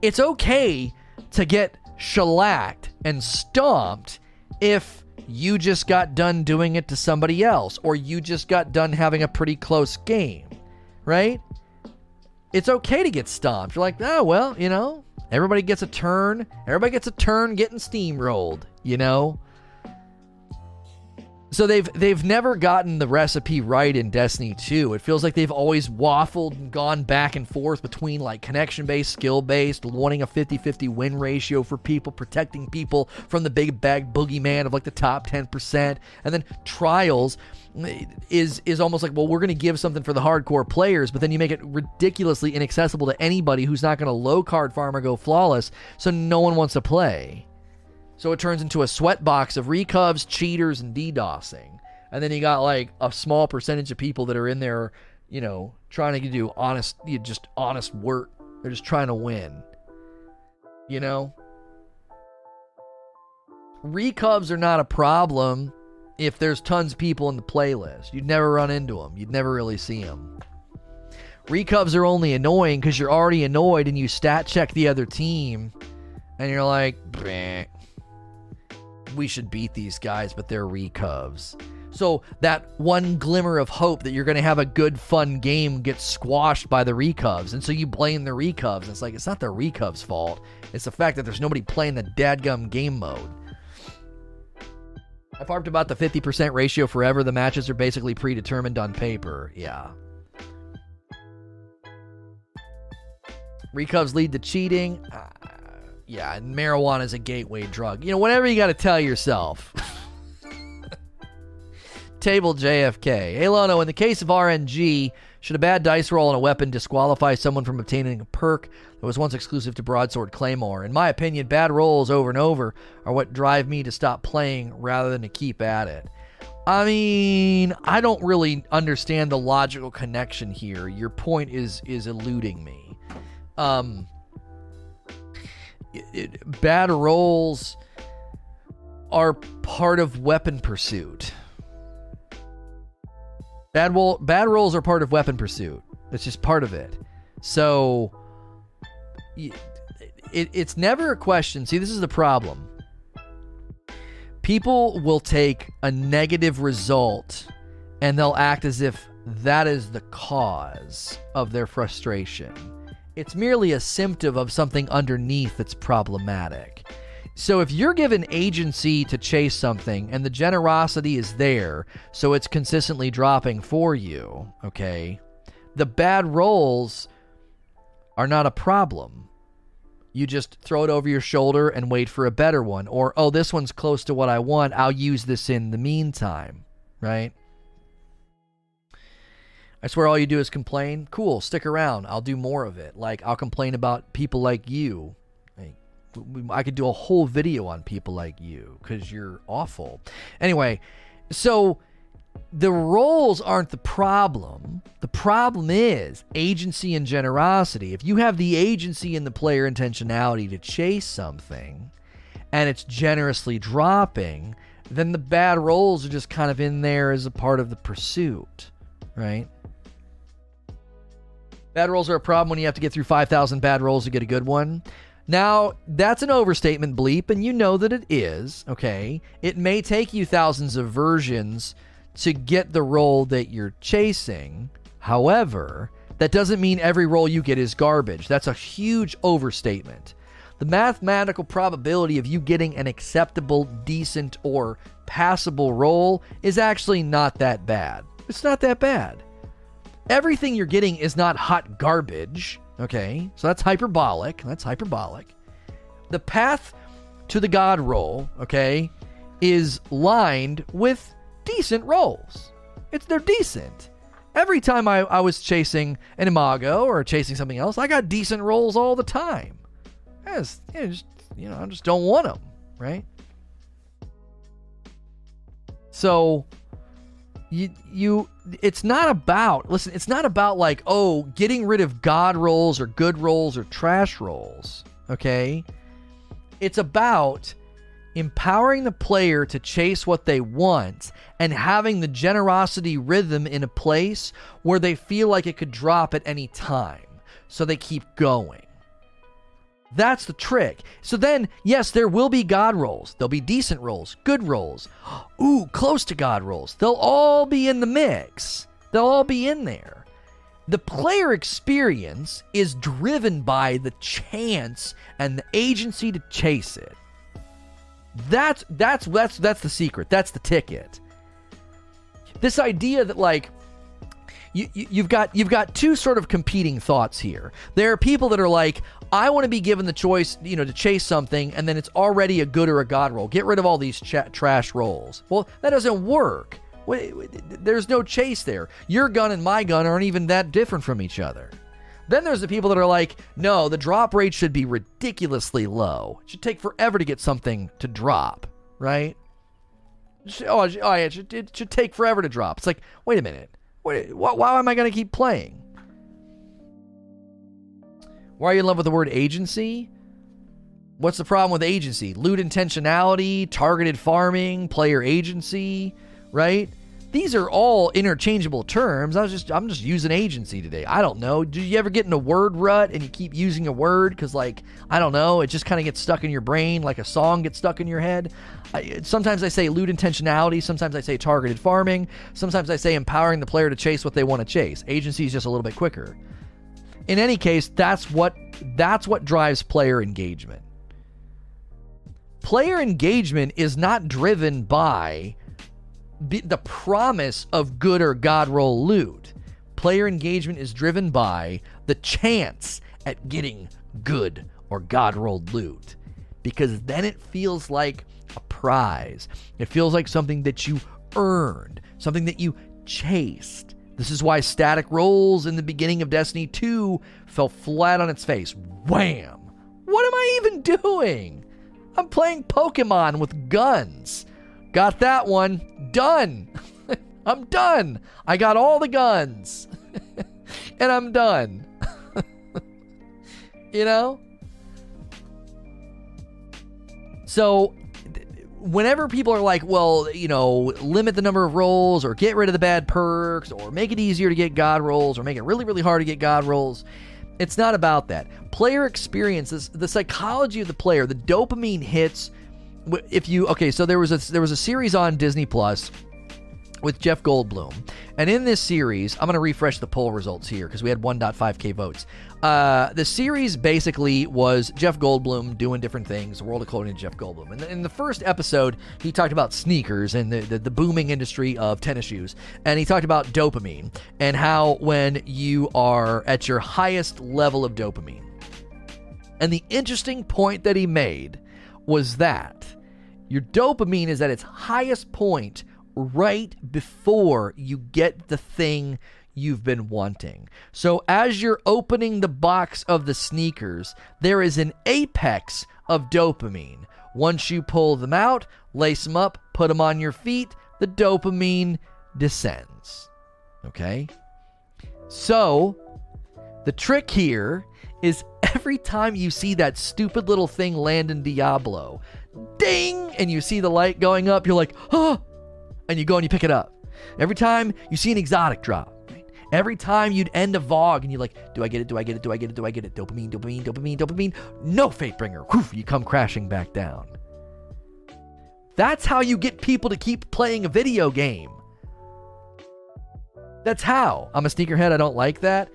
It's okay to get shellacked and stomped if you just got done doing it to somebody else or you just got done having a pretty close game, right? It's okay to get stomped. You're like, oh, well, you know, everybody gets a turn. Everybody gets a turn getting steamrolled, you know? So they've they've never gotten the recipe right in Destiny 2. It feels like they've always waffled and gone back and forth between like connection based, skill based, wanting a 50-50 win ratio for people, protecting people from the big bag boogeyman of like the top 10%, and then trials is is almost like well we're going to give something for the hardcore players but then you make it ridiculously inaccessible to anybody who's not going to low card farm or go flawless so no one wants to play so it turns into a sweatbox of recovs, cheaters, and DDoSing. And then you got like a small percentage of people that are in there, you know, trying to do honest, you just honest work. They're just trying to win. You know? Recovs are not a problem if there's tons of people in the playlist. You'd never run into them, you'd never really see them. Recovs are only annoying because you're already annoyed and you stat check the other team and you're like, Bleh we should beat these guys, but they're recovs. So that one glimmer of hope that you're going to have a good, fun game gets squashed by the recovs. And so you blame the recovs. It's like, it's not the recovs' fault. It's the fact that there's nobody playing the dadgum game mode. I've harped about the 50% ratio forever. The matches are basically predetermined on paper. Yeah. Recovs lead to cheating. Uh, yeah, and marijuana is a gateway drug. You know, whatever you got to tell yourself. <laughs> Table JFK. Lono, in the case of RNG, should a bad dice roll on a weapon disqualify someone from obtaining a perk that was once exclusive to Broadsword Claymore? In my opinion, bad rolls over and over are what drive me to stop playing rather than to keep at it. I mean, I don't really understand the logical connection here. Your point is is eluding me. Um, it, bad rolls are part of weapon pursuit. Bad roll, bad rolls are part of weapon pursuit. It's just part of it. So it, it's never a question. See, this is the problem. People will take a negative result and they'll act as if that is the cause of their frustration. It's merely a symptom of something underneath that's problematic. So if you're given agency to chase something and the generosity is there, so it's consistently dropping for you, okay, the bad rolls are not a problem. You just throw it over your shoulder and wait for a better one. Or, oh, this one's close to what I want. I'll use this in the meantime, right? I swear all you do is complain. Cool, stick around. I'll do more of it. Like, I'll complain about people like you. I could do a whole video on people like you because you're awful. Anyway, so the rolls aren't the problem. The problem is agency and generosity. If you have the agency and the player intentionality to chase something and it's generously dropping, then the bad rolls are just kind of in there as a part of the pursuit, right? Bad rolls are a problem when you have to get through 5,000 bad rolls to get a good one. Now, that's an overstatement, bleep, and you know that it is, okay? It may take you thousands of versions to get the roll that you're chasing. However, that doesn't mean every roll you get is garbage. That's a huge overstatement. The mathematical probability of you getting an acceptable, decent, or passable roll is actually not that bad. It's not that bad everything you're getting is not hot garbage. Okay, so that's hyperbolic. That's hyperbolic. The path to the God roll, okay, is lined with decent rolls. It's they're decent. Every time I, I was chasing an imago or chasing something else, I got decent rolls all the time. As you know, just, you know, I just don't want them, right? So you you it's not about listen it's not about like oh getting rid of god rolls or good rolls or trash rolls okay it's about empowering the player to chase what they want and having the generosity rhythm in a place where they feel like it could drop at any time. So they keep going. That's the trick. So then, yes, there will be God rolls. There'll be decent rolls, good rolls, <gasps> ooh, close to God rolls. They'll all be in the mix. They'll all be in there. The player experience is driven by the chance and the agency to chase it. That's that's that's that's the secret. That's the ticket. This idea that like you, you, have got you've got two sort of competing thoughts here. There are people that are like, I want to be given the choice, you know, to chase something, and then it's already a good or a god roll. Get rid of all these ch- trash rolls. Well, that doesn't work. There's no chase there. Your gun and my gun aren't even that different from each other. Then there's the people that are like, no, the drop rate should be ridiculously low. It should take forever to get something to drop, right? Oh, oh yeah, it should, it should take forever to drop. It's like, wait a minute. Why, why am I going to keep playing? Why are you in love with the word agency? What's the problem with agency? Loot intentionality, targeted farming, player agency, right? These are all interchangeable terms. I was just I'm just using agency today. I don't know. Do you ever get in a word rut and you keep using a word cuz like I don't know, it just kind of gets stuck in your brain like a song gets stuck in your head? I, sometimes I say loot intentionality, sometimes I say targeted farming, sometimes I say empowering the player to chase what they want to chase. Agency is just a little bit quicker. In any case, that's what that's what drives player engagement. Player engagement is not driven by the promise of good or God roll loot. Player engagement is driven by the chance at getting good or God rolled loot. Because then it feels like a prize. It feels like something that you earned, something that you chased. This is why static rolls in the beginning of Destiny 2 fell flat on its face. Wham! What am I even <laughs> doing? I'm playing Pokemon with guns. Got that one. Done. <laughs> I'm done. I got all the guns. <laughs> and I'm done. <laughs> you know? So, whenever people are like, well, you know, limit the number of rolls or get rid of the bad perks or make it easier to get God rolls or make it really, really hard to get God rolls, it's not about that. Player experience, the psychology of the player, the dopamine hits if you okay, so there was a there was a series on Disney Plus with Jeff Goldblum. And in this series, I'm going to refresh the poll results here because we had 1.5k votes. Uh, the series basically was Jeff Goldblum doing different things, World according to Jeff Goldblum. And in the first episode, he talked about sneakers and the, the, the booming industry of tennis shoes. And he talked about dopamine and how when you are at your highest level of dopamine. And the interesting point that he made was that your dopamine is at its highest point right before you get the thing you've been wanting. So as you're opening the box of the sneakers, there is an apex of dopamine. Once you pull them out, lace them up, put them on your feet, the dopamine descends. Okay? So, the trick here is every time you see that stupid little thing land in Diablo, ding, and you see the light going up, you're like, oh, and you go and you pick it up. Every time you see an exotic drop, Every time you'd end a VOG and you're like, do I get it? Do I get it? Do I get it? Do I get it? Dopamine, dopamine, dopamine, dopamine. No Fatebringer. Whew, you come crashing back down. That's how you get people to keep playing a video game. That's how. I'm a sneakerhead. I don't like that.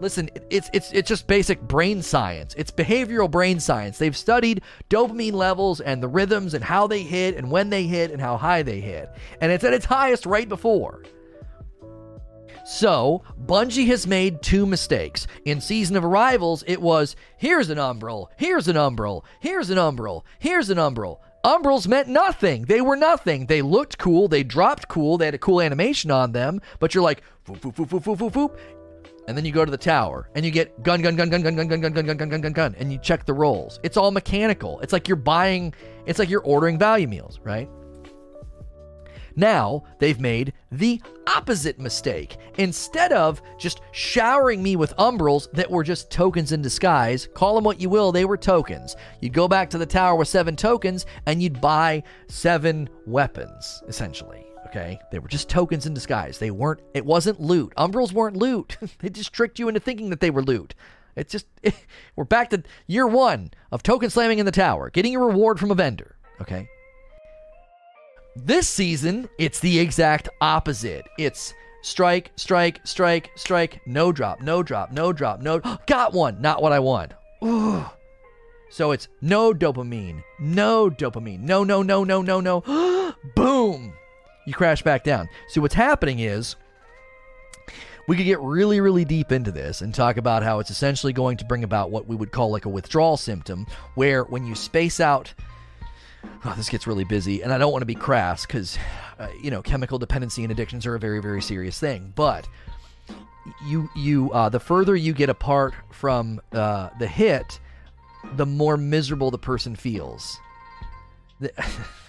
Listen, it's it's it's just basic brain science. It's behavioral brain science. They've studied dopamine levels and the rhythms and how they hit and when they hit and how high they hit. And it's at its highest right before. So, Bungie has made two mistakes. In Season of Arrivals, it was here's an umbral, here's an umbral, here's an umbral, here's an umbral. Umbrals meant nothing. They were nothing. They looked cool. They dropped cool. They had a cool animation on them. But you're like, foop, foop, foop, foop, foop, foop, foop and then you go to the tower and you get gun gun gun gun gun gun gun gun gun gun gun gun gun gun and you check the rolls. It's all mechanical. It's like you're buying it's like you're ordering value meals, right? Now they've made the opposite mistake. Instead of just showering me with umbrals that were just tokens in disguise, call them what you will, they were tokens. You'd go back to the tower with seven tokens and you'd buy seven weapons, essentially. Okay, they were just tokens in disguise. They weren't. It wasn't loot. Umbrals weren't loot. <laughs> they just tricked you into thinking that they were loot. It's just <laughs> we're back to year one of token slamming in the tower, getting a reward from a vendor. Okay. This season, it's the exact opposite. It's strike, strike, strike, strike, no drop, no drop, no drop, no. <gasps> Got one. Not what I want. Ooh. So it's no dopamine, no dopamine, no, no, no, no, no, no. <gasps> Boom you crash back down. So what's happening is we could get really, really deep into this and talk about how it's essentially going to bring about what we would call like a withdrawal symptom, where when you space out, oh, this gets really busy, and I don't want to be crass because, uh, you know, chemical dependency and addictions are a very, very serious thing, but you you uh, the further you get apart from uh, the hit, the more miserable the person feels. The <laughs>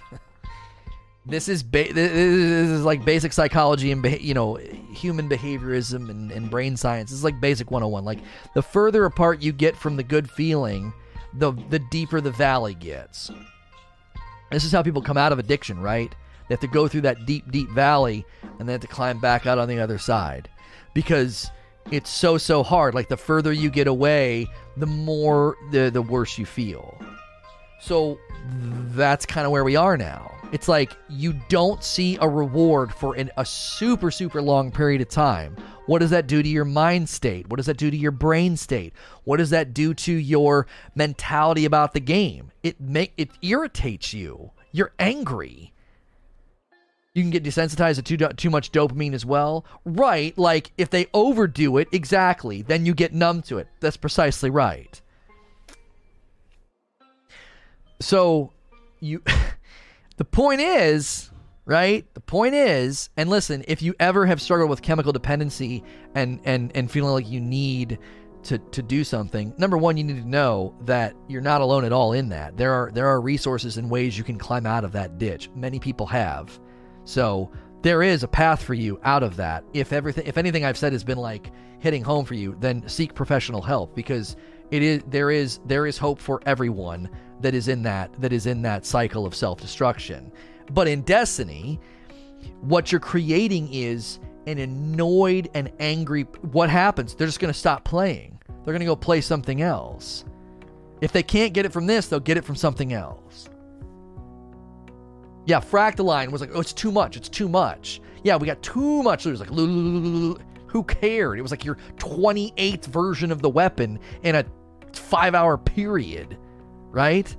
this is ba- this is like basic psychology and you know human behaviorism and, and brain science. This is like basic 101. Like the further apart you get from the good feeling, the the deeper the valley gets. This is how people come out of addiction, right? They have to go through that deep, deep valley and they have to climb back out on the other side because it's so so hard. Like the further you get away, the more the the worse you feel. So that's kind of where we are now. It's like you don't see a reward for an, a super, super long period of time. What does that do to your mind state? What does that do to your brain state? What does that do to your mentality about the game? It make it irritates you. You're angry. You can get desensitized to too, too much dopamine as well. Right, like if they overdo it, exactly, then you get numb to it. That's precisely right. So you <laughs> the point is, right? The point is, and listen, if you ever have struggled with chemical dependency and and and feeling like you need to to do something, number one, you need to know that you're not alone at all in that. There are there are resources and ways you can climb out of that ditch. Many people have. So there is a path for you out of that. If everything if anything I've said has been like hitting home for you, then seek professional help because it is there is there is hope for everyone that is in that that is in that cycle of self-destruction. But in Destiny, what you're creating is an annoyed and angry what happens? They're just going to stop playing. They're going to go play something else. If they can't get it from this, they'll get it from something else. Yeah, Fractaline was like, oh, it's too much. It's too much. Yeah, we got too much. It was like, who cared? It was like your 28th version of the weapon in a five hour period, right?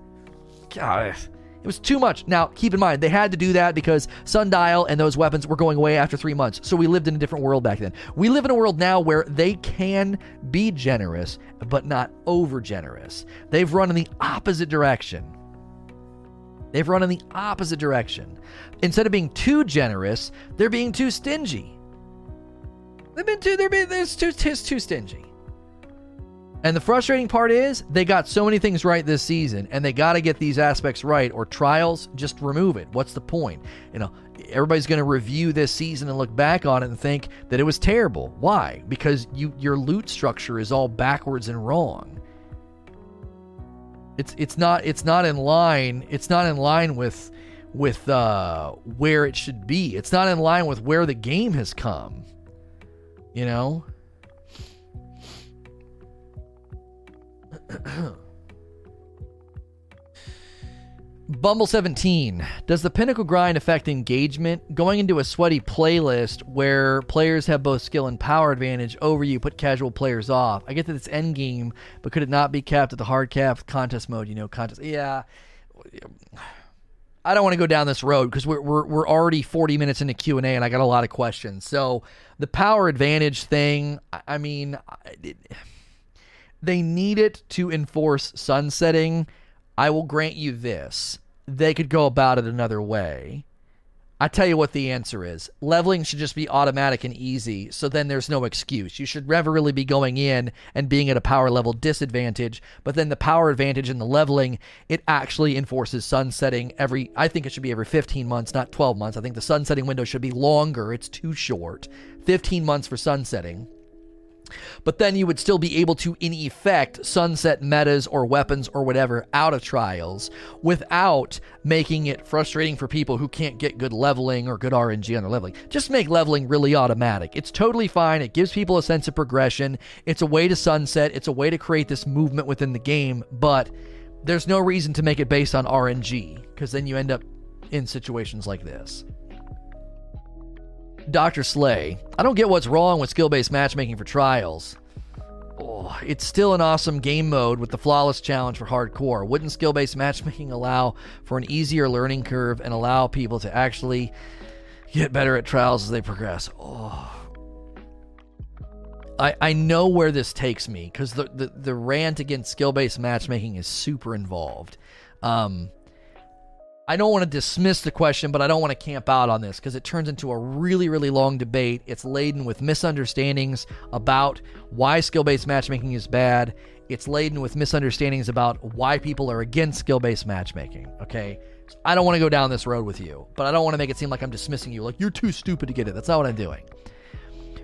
God, it was too much. Now, keep in mind, they had to do that because Sundial and those weapons were going away after three months. So we lived in a different world back then. We live in a world now where they can be generous, but not over generous. They've run in the opposite direction. They've run in the opposite direction. Instead of being too generous, they're being too stingy. They've been too, they're being, they're too, too, too stingy. And the frustrating part is they got so many things right this season and they got to get these aspects right or trials just remove it. What's the point? You know, everybody's going to review this season and look back on it and think that it was terrible. Why? Because you your loot structure is all backwards and wrong. It's it's not it's not in line. It's not in line with with uh where it should be. It's not in line with where the game has come. You know? <clears throat> Bumble 17. Does the pinnacle grind affect engagement? Going into a sweaty playlist where players have both skill and power advantage over you put casual players off. I get that it's end game, but could it not be capped at the hard cap contest mode? You know, contest. Yeah. I don't want to go down this road because we're, we're, we're already 40 minutes into Q&A and I got a lot of questions. So the power advantage thing, I mean... It, they need it to enforce sunsetting. I will grant you this. They could go about it another way. I tell you what the answer is. Leveling should just be automatic and easy, so then there's no excuse. You should never really be going in and being at a power level disadvantage, but then the power advantage in the leveling, it actually enforces sunsetting every I think it should be every 15 months, not 12 months. I think the sunsetting window should be longer. It's too short. 15 months for sunsetting. But then you would still be able to, in effect, sunset metas or weapons or whatever out of trials without making it frustrating for people who can't get good leveling or good RNG on their leveling. Just make leveling really automatic. It's totally fine. It gives people a sense of progression. It's a way to sunset, it's a way to create this movement within the game, but there's no reason to make it based on RNG because then you end up in situations like this. Dr. Slay. I don't get what's wrong with skill based matchmaking for trials. Oh, it's still an awesome game mode with the flawless challenge for hardcore. Wouldn't skill based matchmaking allow for an easier learning curve and allow people to actually get better at trials as they progress? Oh. I, I know where this takes me because the, the, the rant against skill based matchmaking is super involved. Um, I don't want to dismiss the question, but I don't want to camp out on this because it turns into a really, really long debate. It's laden with misunderstandings about why skill based matchmaking is bad. It's laden with misunderstandings about why people are against skill based matchmaking. Okay. So I don't want to go down this road with you, but I don't want to make it seem like I'm dismissing you, like you're too stupid to get it. That's not what I'm doing.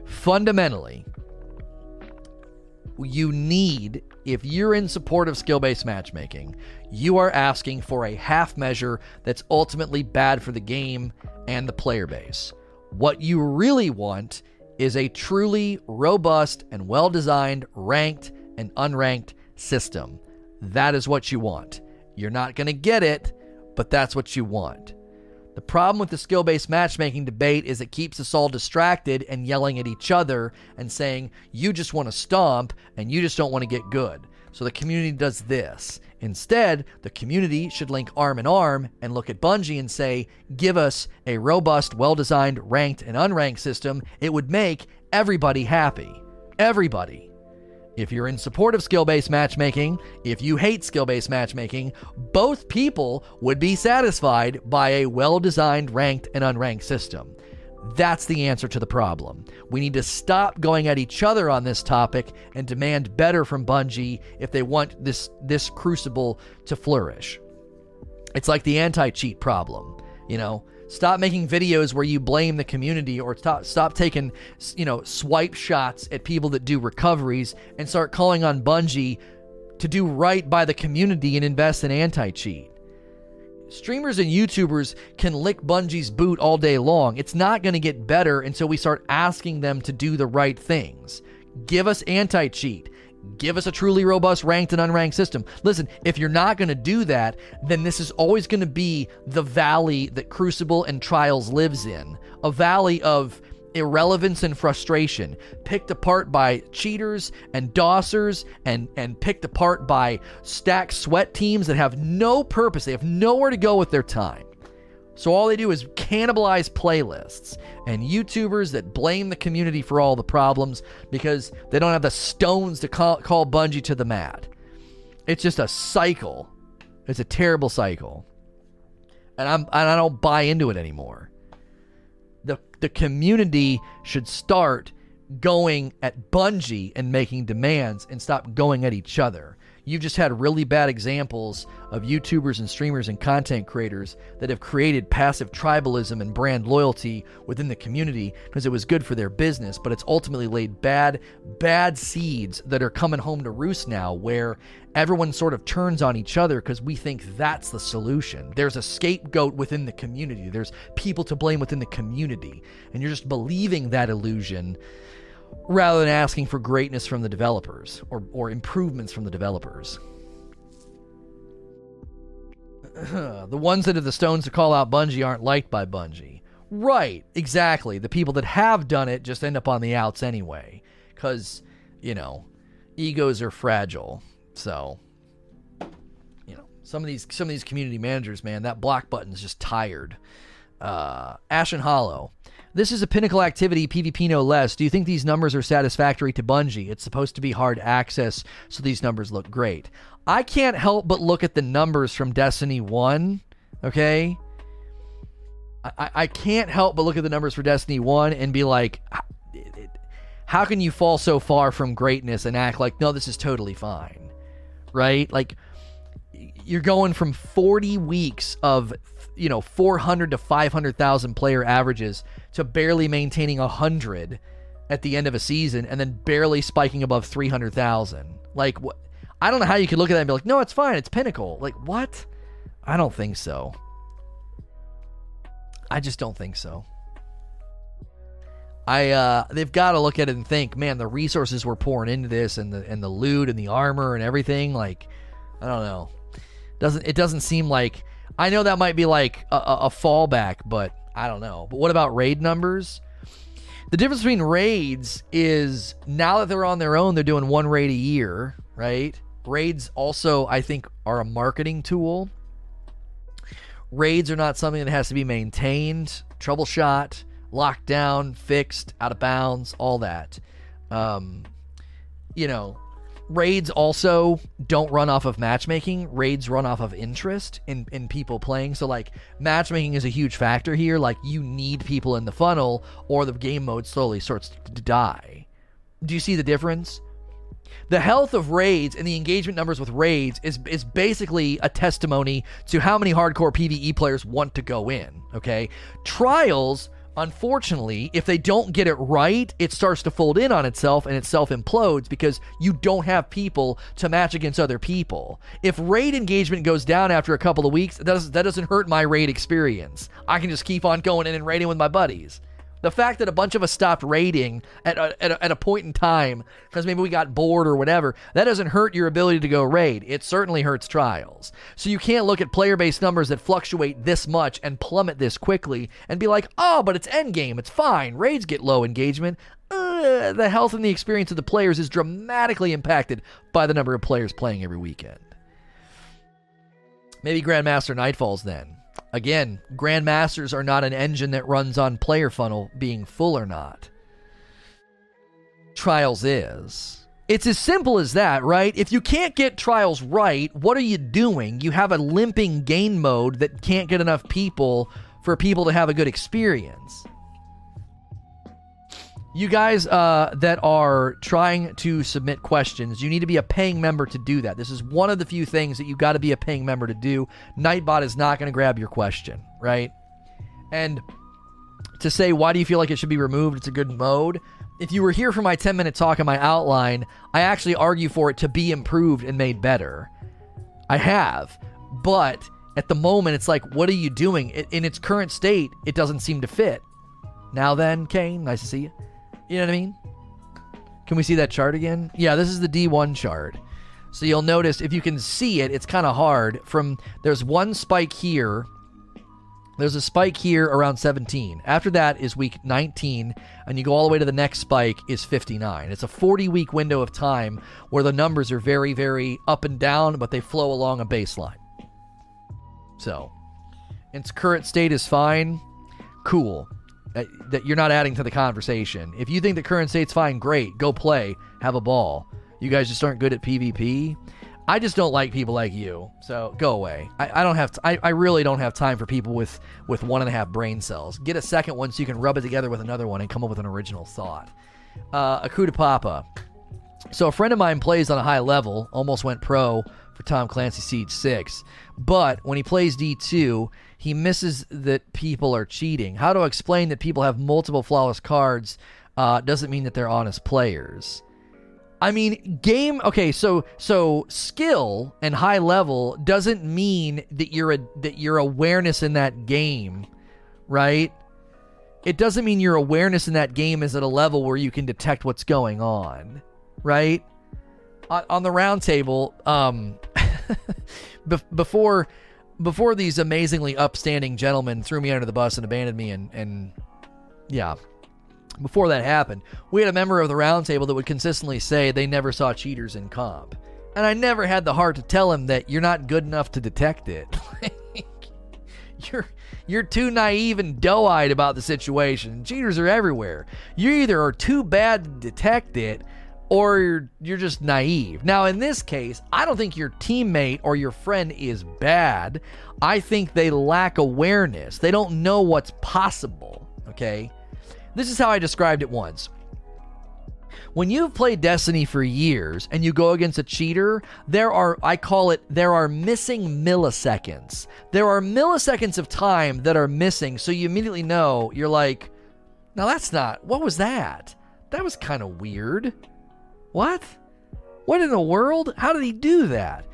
Fundamentally, you need, if you're in support of skill based matchmaking, you are asking for a half measure that's ultimately bad for the game and the player base. What you really want is a truly robust and well designed ranked and unranked system. That is what you want. You're not going to get it, but that's what you want. The problem with the skill based matchmaking debate is it keeps us all distracted and yelling at each other and saying, you just want to stomp and you just don't want to get good. So the community does this. Instead, the community should link arm in arm and look at Bungie and say, give us a robust, well designed, ranked, and unranked system. It would make everybody happy. Everybody. If you're in support of skill based matchmaking, if you hate skill based matchmaking, both people would be satisfied by a well designed ranked and unranked system. That's the answer to the problem. We need to stop going at each other on this topic and demand better from Bungie if they want this this crucible to flourish. It's like the anti-cheat problem, you know. Stop making videos where you blame the community or stop, stop taking, you know, swipe shots at people that do recoveries and start calling on Bungie to do right by the community and invest in anti cheat. Streamers and YouTubers can lick Bungie's boot all day long. It's not going to get better until we start asking them to do the right things. Give us anti cheat. Give us a truly robust ranked and unranked system. Listen, if you're not going to do that, then this is always going to be the valley that Crucible and Trials lives in a valley of irrelevance and frustration, picked apart by cheaters and dossers and, and picked apart by stacked sweat teams that have no purpose. They have nowhere to go with their time. So all they do is cannibalize playlists and YouTubers that blame the community for all the problems because they don't have the stones to call, call Bungie to the mat. It's just a cycle. It's a terrible cycle. And I'm and I don't buy into it anymore. The the community should start going at Bungie and making demands and stop going at each other. You've just had really bad examples of YouTubers and streamers and content creators that have created passive tribalism and brand loyalty within the community because it was good for their business, but it's ultimately laid bad, bad seeds that are coming home to roost now where everyone sort of turns on each other because we think that's the solution. There's a scapegoat within the community, there's people to blame within the community, and you're just believing that illusion rather than asking for greatness from the developers or, or improvements from the developers. <clears throat> the ones that have the stones to call out Bungie aren't liked by Bungie. Right, exactly. The people that have done it just end up on the outs anyway. Because, you know, egos are fragile. So, you know, some of these some of these community managers, man, that block button's just tired. Uh, Ashen Hollow. This is a pinnacle activity, PvP no less. Do you think these numbers are satisfactory to Bungie? It's supposed to be hard access, so these numbers look great. I can't help but look at the numbers from Destiny 1, okay? I, I can't help but look at the numbers for Destiny 1 and be like, how can you fall so far from greatness and act like, no, this is totally fine? Right? Like, you're going from 40 weeks of, you know, 400 to 500,000 player averages to barely maintaining 100 at the end of a season and then barely spiking above 300,000. Like, what? I don't know how you could look at that and be like, no, it's fine. It's pinnacle. Like, what? I don't think so. I just don't think so. I uh, they've got to look at it and think, man, the resources we're pouring into this, and the and the loot and the armor and everything. Like, I don't know. Doesn't it doesn't seem like I know that might be like a, a fallback, but I don't know. But what about raid numbers? The difference between raids is now that they're on their own, they're doing one raid a year, right? Raids also, I think, are a marketing tool. Raids are not something that has to be maintained, troubleshot locked down, fixed, out of bounds, all that. Um, you know, raids also don't run off of matchmaking. Raids run off of interest in, in people playing. So, like, matchmaking is a huge factor here. Like, you need people in the funnel, or the game mode slowly starts to die. Do you see the difference? The health of raids and the engagement numbers with raids is is basically a testimony to how many hardcore PvE players want to go in. Okay, trials Unfortunately, if they don't get it right, it starts to fold in on itself and it self implodes because you don't have people to match against other people. If raid engagement goes down after a couple of weeks, that doesn't, that doesn't hurt my raid experience. I can just keep on going in and raiding with my buddies. The fact that a bunch of us stopped raiding at a, at a, at a point in time because maybe we got bored or whatever, that doesn't hurt your ability to go raid. It certainly hurts trials. So you can't look at player based numbers that fluctuate this much and plummet this quickly and be like, oh, but it's endgame. It's fine. Raids get low engagement. Uh, the health and the experience of the players is dramatically impacted by the number of players playing every weekend. Maybe Grandmaster Nightfalls then. Again, Grandmasters are not an engine that runs on player funnel being full or not. Trials is. It's as simple as that, right? If you can't get trials right, what are you doing? You have a limping game mode that can't get enough people for people to have a good experience you guys uh, that are trying to submit questions, you need to be a paying member to do that. This is one of the few things that you've got to be a paying member to do. Nightbot is not going to grab your question, right? And to say, why do you feel like it should be removed? It's a good mode. If you were here for my 10 minute talk and my outline, I actually argue for it to be improved and made better. I have. But at the moment, it's like, what are you doing? In its current state, it doesn't seem to fit. Now then, Kane, nice to see you. You know what I mean? Can we see that chart again? Yeah, this is the D1 chart. So you'll notice if you can see it, it's kind of hard. From there's one spike here. There's a spike here around 17. After that is week 19, and you go all the way to the next spike is 59. It's a 40 week window of time where the numbers are very, very up and down, but they flow along a baseline. So, its current state is fine. Cool. Uh, that you're not adding to the conversation. If you think the current state's fine, great. Go play. Have a ball. You guys just aren't good at PvP. I just don't like people like you. So go away. I, I don't have. T- I, I really don't have time for people with with one and a half brain cells. Get a second one so you can rub it together with another one and come up with an original thought. Uh, Akuta Papa. So a friend of mine plays on a high level. Almost went pro for Tom Clancy Siege Six, but when he plays D two, he misses that people are cheating. How to explain that people have multiple flawless cards uh, doesn't mean that they're honest players. I mean, game. Okay, so so skill and high level doesn't mean that you're a that your awareness in that game, right? It doesn't mean your awareness in that game is at a level where you can detect what's going on, right? On, on the round table, um, <laughs> before before these amazingly upstanding gentlemen threw me under the bus and abandoned me and and yeah. Before that happened we had a member of the roundtable that would consistently say they never saw cheaters in comp. And i never had the heart to tell him that you're not good enough to detect it. <laughs> You're you're too naive and doe-eyed about the situation. Cheaters are everywhere. You either are too bad to detect it or you're, you're just naive. Now, in this case, I don't think your teammate or your friend is bad. I think they lack awareness. They don't know what's possible. Okay? This is how I described it once. When you've played Destiny for years and you go against a cheater, there are, I call it, there are missing milliseconds. There are milliseconds of time that are missing, so you immediately know, you're like, now that's not, what was that? That was kind of weird. What? What in the world? How did he do that?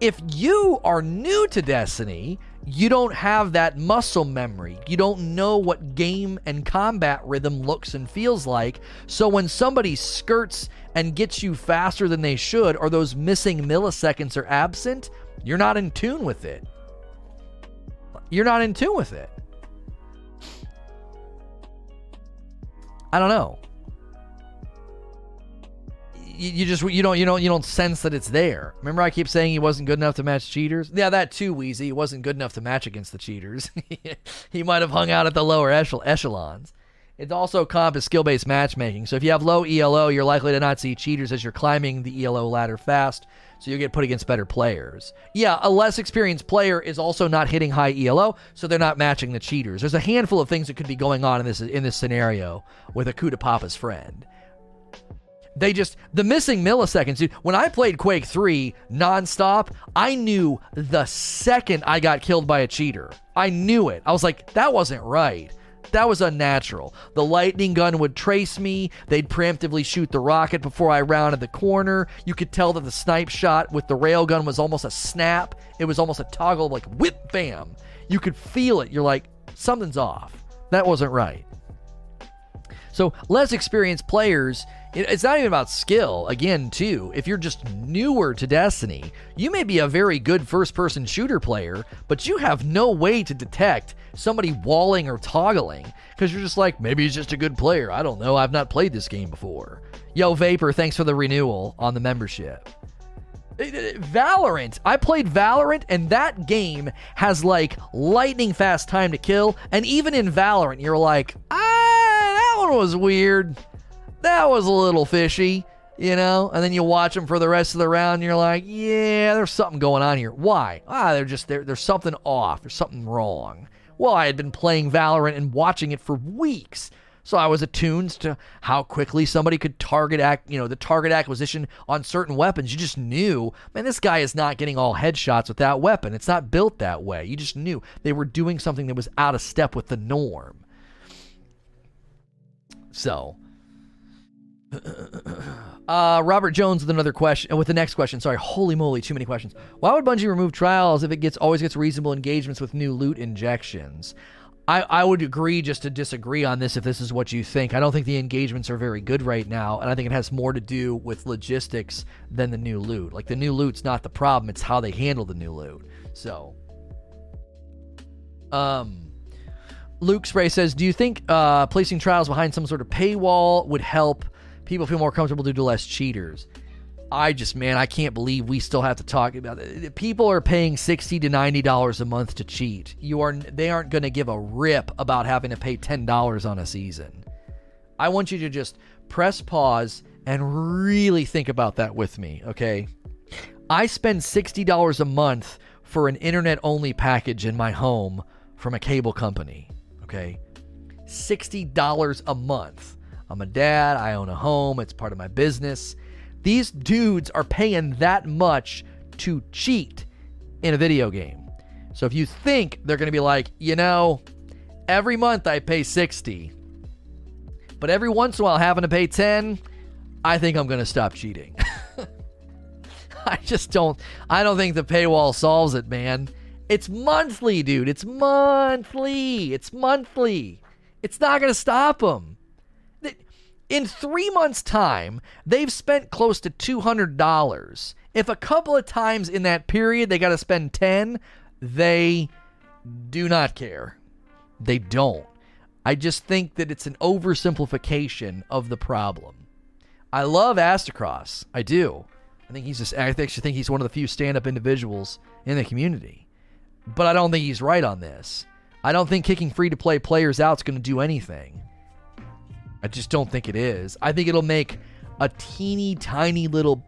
If you are new to Destiny, you don't have that muscle memory. You don't know what game and combat rhythm looks and feels like. So when somebody skirts and gets you faster than they should, or those missing milliseconds are absent, you're not in tune with it. You're not in tune with it. I don't know you, just you don't you don't you don't sense that it's there. Remember, I keep saying he wasn't good enough to match cheaters. Yeah, that too, Wheezy. He wasn't good enough to match against the cheaters. <laughs> he might have hung out at the lower echel- echelons. It's also comp is skill based matchmaking. So if you have low ELO, you're likely to not see cheaters as you're climbing the ELO ladder fast. So you get put against better players. Yeah, a less experienced player is also not hitting high ELO, so they're not matching the cheaters. There's a handful of things that could be going on in this in this scenario with Akuta Papa's friend. They just the missing milliseconds. Dude, when I played Quake 3 nonstop, I knew the second I got killed by a cheater. I knew it. I was like, that wasn't right. That was unnatural. The lightning gun would trace me. They'd preemptively shoot the rocket before I rounded the corner. You could tell that the snipe shot with the railgun was almost a snap. It was almost a toggle, like whip, bam. You could feel it. You're like, something's off. That wasn't right. So, less experienced players it's not even about skill. Again, too, if you're just newer to Destiny, you may be a very good first person shooter player, but you have no way to detect somebody walling or toggling because you're just like, maybe he's just a good player. I don't know. I've not played this game before. Yo, Vapor, thanks for the renewal on the membership. Valorant. I played Valorant, and that game has like lightning fast time to kill. And even in Valorant, you're like, ah, that one was weird that was a little fishy, you know? And then you watch them for the rest of the round and you're like, yeah, there's something going on here. Why? Ah, they're just, there. there's something off. There's something wrong. Well, I had been playing Valorant and watching it for weeks. So I was attuned to how quickly somebody could target act, you know, the target acquisition on certain weapons. You just knew, man, this guy is not getting all headshots with that weapon. It's not built that way. You just knew they were doing something that was out of step with the norm. So, uh, Robert Jones with another question. With the next question, sorry. Holy moly, too many questions. Why would Bungie remove trials if it gets always gets reasonable engagements with new loot injections? I, I would agree just to disagree on this if this is what you think. I don't think the engagements are very good right now, and I think it has more to do with logistics than the new loot. Like the new loot's not the problem; it's how they handle the new loot. So, um. Luke Spray says, "Do you think uh, placing trials behind some sort of paywall would help people feel more comfortable due to less cheaters. I just, man, I can't believe we still have to talk about it. People are paying sixty to ninety dollars a month to cheat. You are, they aren't going to give a rip about having to pay ten dollars on a season. I want you to just press pause and really think about that with me, okay? I spend sixty dollars a month for an internet-only package in my home from a cable company, okay? Sixty dollars a month. I'm a dad, I own a home, it's part of my business. These dudes are paying that much to cheat in a video game. So if you think they're going to be like, you know, every month I pay 60, but every once in a while having to pay 10, I think I'm going to stop cheating. <laughs> I just don't I don't think the paywall solves it, man. It's monthly, dude. It's monthly. It's monthly. It's not going to stop them. In three months' time, they've spent close to $200. If a couple of times in that period they got to spend 10, they do not care. They don't. I just think that it's an oversimplification of the problem. I love Aztecross. I do. I think he's just, I actually think he's one of the few stand-up individuals in the community. But I don't think he's right on this. I don't think kicking free to play players out is going to do anything. I just don't think it is. I think it'll make a teeny tiny little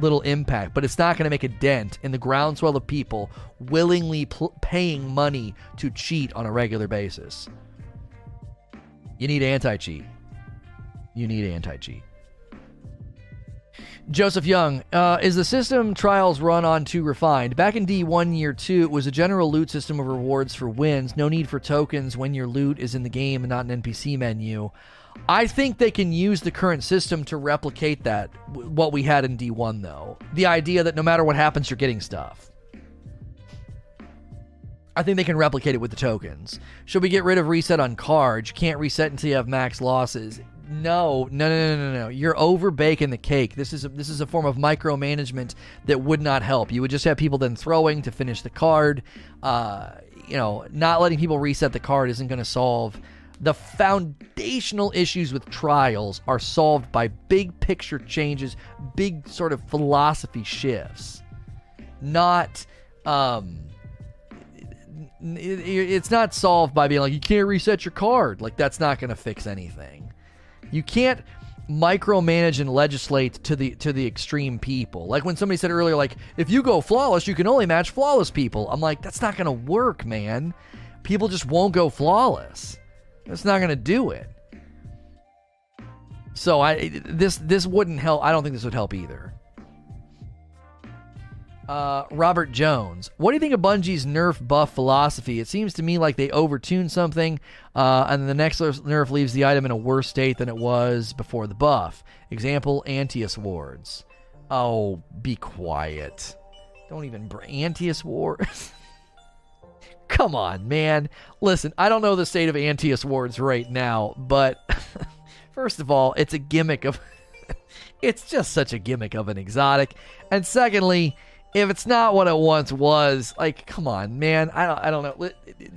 little impact, but it's not going to make a dent in the groundswell of people willingly pl- paying money to cheat on a regular basis. You need anti cheat. You need anti cheat. Joseph Young, uh, is the system trials run on too refined? Back in D1 Year 2, it was a general loot system of rewards for wins. No need for tokens when your loot is in the game and not an NPC menu. I think they can use the current system to replicate that, what we had in D1, though. The idea that no matter what happens, you're getting stuff. I think they can replicate it with the tokens. Should we get rid of reset on cards? You can't reset until you have max losses. No, no, no, no, no, no. You're over baking the cake. This is a, this is a form of micromanagement that would not help. You would just have people then throwing to finish the card. Uh, you know, not letting people reset the card isn't going to solve the foundational issues with trials are solved by big picture changes, big sort of philosophy shifts, not um, it's not solved by being like you can't reset your card. Like that's not going to fix anything. You can't micromanage and legislate to the to the extreme people. Like when somebody said earlier like if you go flawless, you can only match flawless people. I'm like that's not to work, man. People just won't go flawless. That's not to do it. So I this this wouldn't help. I don't think this would help either. Uh, Robert Jones. What do you think of Bungie's nerf buff philosophy? It seems to me like they overtune something, uh, and the next nerf leaves the item in a worse state than it was before the buff. Example: Antaeus wards. Oh, be quiet. Don't even br- Antaeus wards. <laughs> Come on, man. Listen, I don't know the state of Antaeus wards right now, but <laughs> first of all, it's a gimmick of. <laughs> it's just such a gimmick of an exotic, and secondly if it's not what it once was, like, come on, man. I don't, I don't know.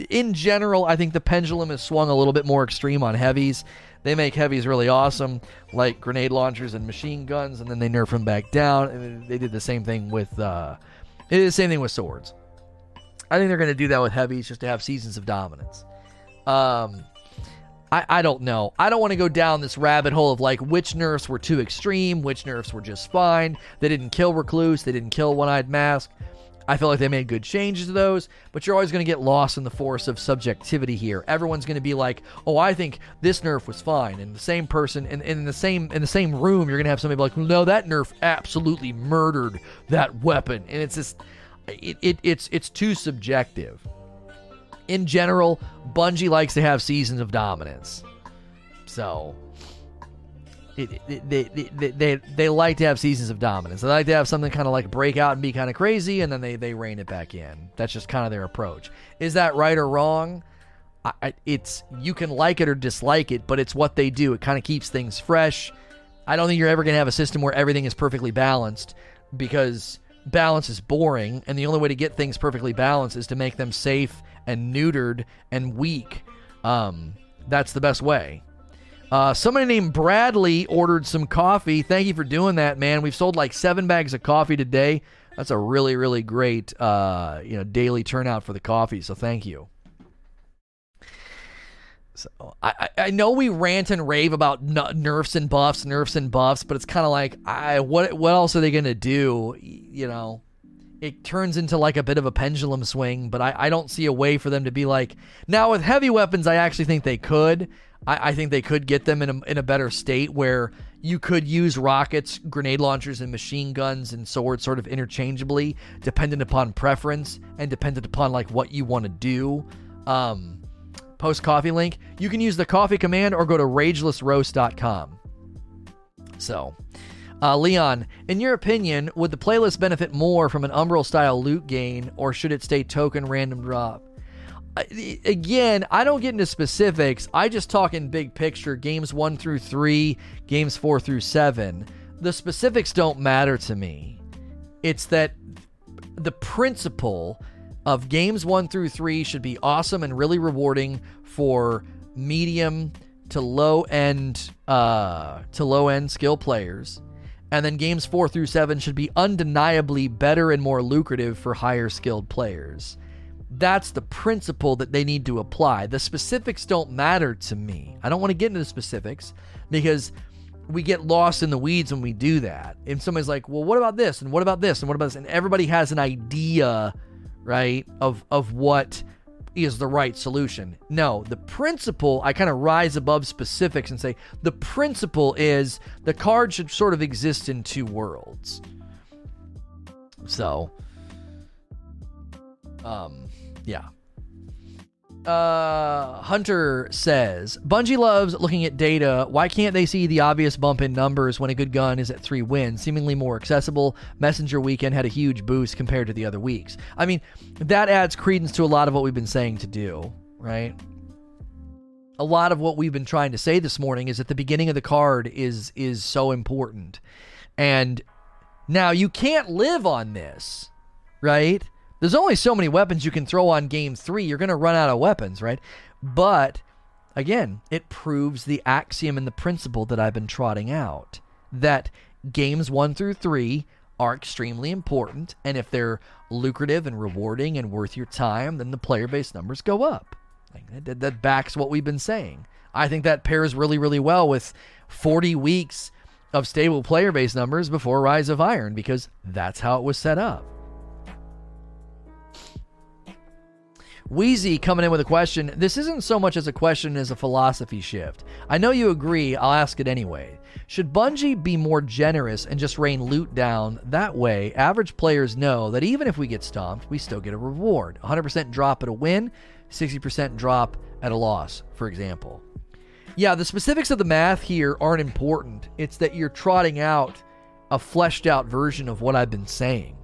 In general, I think the pendulum has swung a little bit more extreme on heavies. They make heavies really awesome, like grenade launchers and machine guns, and then they nerf them back down. And they did the same thing with, uh, they did the same thing with swords. I think they're going to do that with heavies just to have seasons of dominance. Um, I, I don't know. I don't want to go down this rabbit hole of like which nerfs were too extreme, which nerfs were just fine. They didn't kill Recluse, they didn't kill One Eyed Mask. I feel like they made good changes to those, but you're always going to get lost in the force of subjectivity here. Everyone's going to be like, "Oh, I think this nerf was fine," and the same person, and, in the same in the same room, you're going to have somebody like, "No, that nerf absolutely murdered that weapon," and it's just, it, it it's it's too subjective in general, Bungie likes to have seasons of dominance. So it, it, they, they, they, they like to have seasons of dominance. They like to have something kind of like break out and be kind of crazy, and then they, they rein it back in. That's just kind of their approach. Is that right or wrong? I, it's you can like it or dislike it, but it's what they do. It kind of keeps things fresh. I don't think you're ever going to have a system where everything is perfectly balanced because balance is boring, and the only way to get things perfectly balanced is to make them safe and neutered and weak. Um, that's the best way. Uh, somebody named Bradley ordered some coffee. Thank you for doing that, man. We've sold like seven bags of coffee today. That's a really, really great, uh, you know, daily turnout for the coffee. So thank you. So I, I know we rant and rave about nerfs and buffs, nerfs and buffs, but it's kind of like, I what what else are they gonna do? You know, it turns into like a bit of a pendulum swing, but I, I don't see a way for them to be like now with heavy weapons. I actually think they could. I, I think they could get them in a, in a better state where you could use rockets, grenade launchers, and machine guns and swords sort of interchangeably, dependent upon preference and dependent upon like what you want to do. Um, post coffee link. You can use the coffee command or go to ragelessroast.com. So, uh, Leon, in your opinion, would the playlist benefit more from an Umbral style loot gain, or should it stay token random drop? Again, I don't get into specifics. I just talk in big picture games one through three, games four through seven. The specifics don't matter to me. It's that the principle of games one through three should be awesome and really rewarding for medium to low end uh, to low end skill players and then games four through seven should be undeniably better and more lucrative for higher skilled players. That's the principle that they need to apply. The specifics don't matter to me. I don't want to get into the specifics because we get lost in the weeds when we do that. And somebody's like, "Well, what about this? And what about this? And what about this?" And everybody has an idea, right, of of what is the right solution. No, the principle, I kind of rise above specifics and say the principle is the card should sort of exist in two worlds. So, um, yeah. Uh, Hunter says Bungie loves looking at data. Why can't they see the obvious bump in numbers when a good gun is at three wins? Seemingly more accessible. Messenger weekend had a huge boost compared to the other weeks. I mean, that adds credence to a lot of what we've been saying to do, right? A lot of what we've been trying to say this morning is that the beginning of the card is is so important. And now you can't live on this, right? There's only so many weapons you can throw on game three. You're going to run out of weapons, right? But again, it proves the axiom and the principle that I've been trotting out that games one through three are extremely important. And if they're lucrative and rewarding and worth your time, then the player base numbers go up. That backs what we've been saying. I think that pairs really, really well with 40 weeks of stable player base numbers before Rise of Iron because that's how it was set up. Wheezy coming in with a question. This isn't so much as a question as a philosophy shift. I know you agree, I'll ask it anyway. Should Bungie be more generous and just rain loot down? That way, average players know that even if we get stomped, we still get a reward. 100% drop at a win, 60% drop at a loss, for example. Yeah, the specifics of the math here aren't important. It's that you're trotting out a fleshed out version of what I've been saying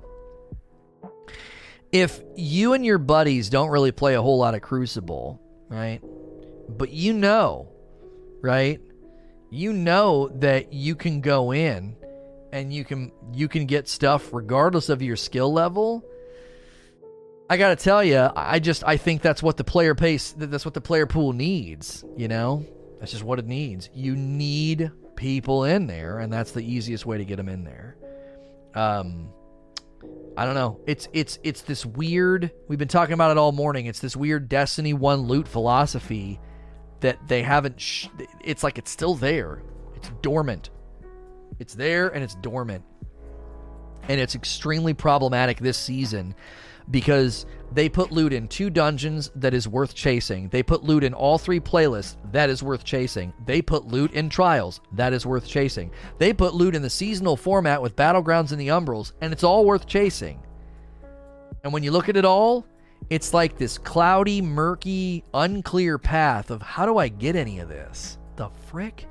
if you and your buddies don't really play a whole lot of Crucible, right? But you know, right? You know that you can go in and you can you can get stuff regardless of your skill level. I got to tell you, I just I think that's what the player pace that's what the player pool needs, you know? That's just what it needs. You need people in there and that's the easiest way to get them in there. Um I don't know. It's it's it's this weird. We've been talking about it all morning. It's this weird Destiny One loot philosophy that they haven't. Sh- it's like it's still there. It's dormant. It's there and it's dormant, and it's extremely problematic this season because they put loot in two dungeons that is worth chasing. They put loot in all three playlists that is worth chasing. They put loot in trials that is worth chasing. They put loot in the seasonal format with battlegrounds and the umbrals, and it's all worth chasing. And when you look at it all, it's like this cloudy, murky, unclear path of how do I get any of this? The frick?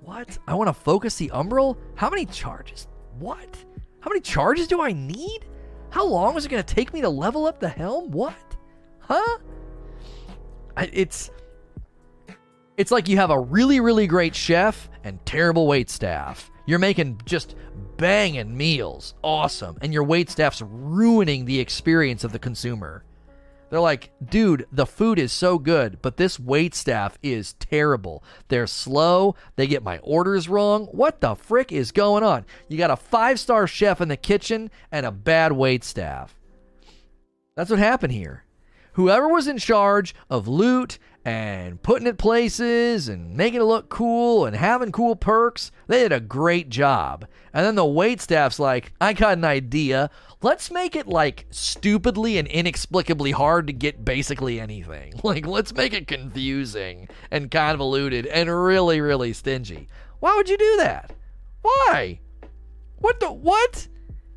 What? I want to focus the umbral? How many charges? What? How many charges do I need? How long was it going to take me to level up the helm? What? Huh? It's it's like you have a really really great chef and terrible wait staff. You're making just banging meals, awesome, and your wait staff's ruining the experience of the consumer. They're like, dude, the food is so good, but this wait staff is terrible. They're slow. They get my orders wrong. What the frick is going on? You got a five star chef in the kitchen and a bad wait staff. That's what happened here. Whoever was in charge of loot and putting it places and making it look cool and having cool perks, they did a great job. And then the wait staff's like, I got an idea let's make it like stupidly and inexplicably hard to get basically anything. <laughs> Like, let's make it confusing and convoluted and really, really stingy. Why would you do that? Why? What the what?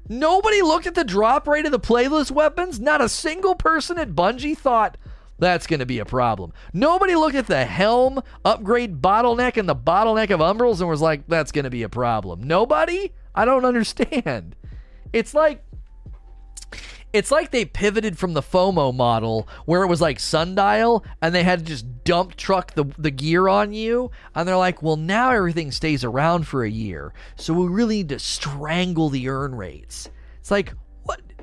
Nobody looked at the drop rate of the playlist weapons? Not a single person at Bungie thought that's going to be a problem. Nobody looked at the helm upgrade bottleneck and the bottleneck of umbrals and was like, that's going to be a problem. Nobody? I don't understand. It's like it's like they pivoted from the FOMO model where it was like sundial and they had to just dump truck the, the gear on you. And they're like, well, now everything stays around for a year. So we really need to strangle the earn rates. It's like?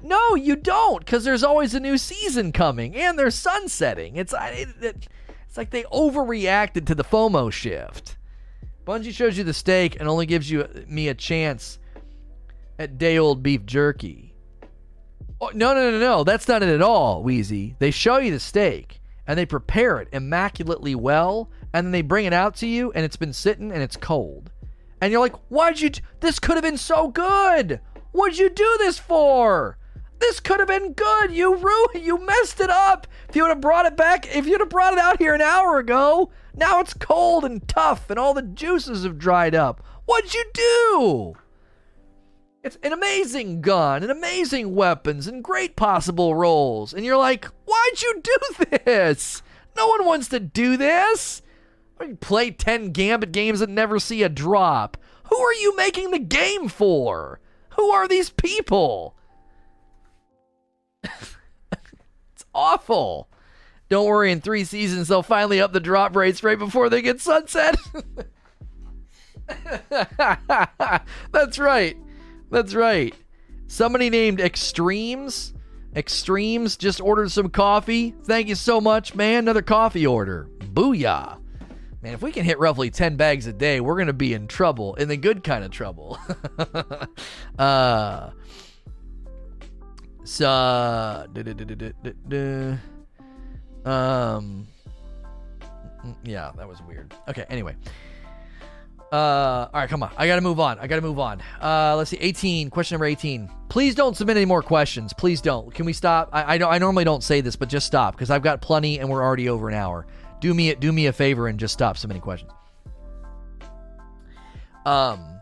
No, you don't, because there's always a new season coming and they're sunsetting. It's, it, it, it's like they overreacted to the FOMO shift. Bungie shows you the steak and only gives you uh, me a chance at day old beef jerky. Oh, no, no, no, no. That's not it at all, Wheezy. They show you the steak and they prepare it immaculately well, and then they bring it out to you, and it's been sitting and it's cold. And you're like, why'd you? this could have been so good. What'd you do this for? This could have been good. You ruined. You messed it up. If you would have brought it back, if you'd have brought it out here an hour ago, now it's cold and tough, and all the juices have dried up. What'd you do? It's an amazing gun and amazing weapons and great possible rolls. And you're like, why'd you do this? No one wants to do this. Play 10 Gambit games and never see a drop. Who are you making the game for? Who are these people? <laughs> it's awful. Don't worry, in three seasons, they'll finally up the drop rates right before they get sunset. <laughs> That's right. That's right. Somebody named Extremes. Extremes just ordered some coffee. Thank you so much, man. Another coffee order. Booyah. Man, if we can hit roughly 10 bags a day, we're going to be in trouble, in the good kind of trouble. <laughs> uh, so, um, yeah, that was weird. Okay, anyway. Uh, all right, come on. I got to move on. I got to move on. Uh, let's see. 18, question number 18. Please don't submit any more questions. Please don't. Can we stop? I, I, I normally don't say this, but just stop because I've got plenty and we're already over an hour do me do me a favor and just stop many questions. Um,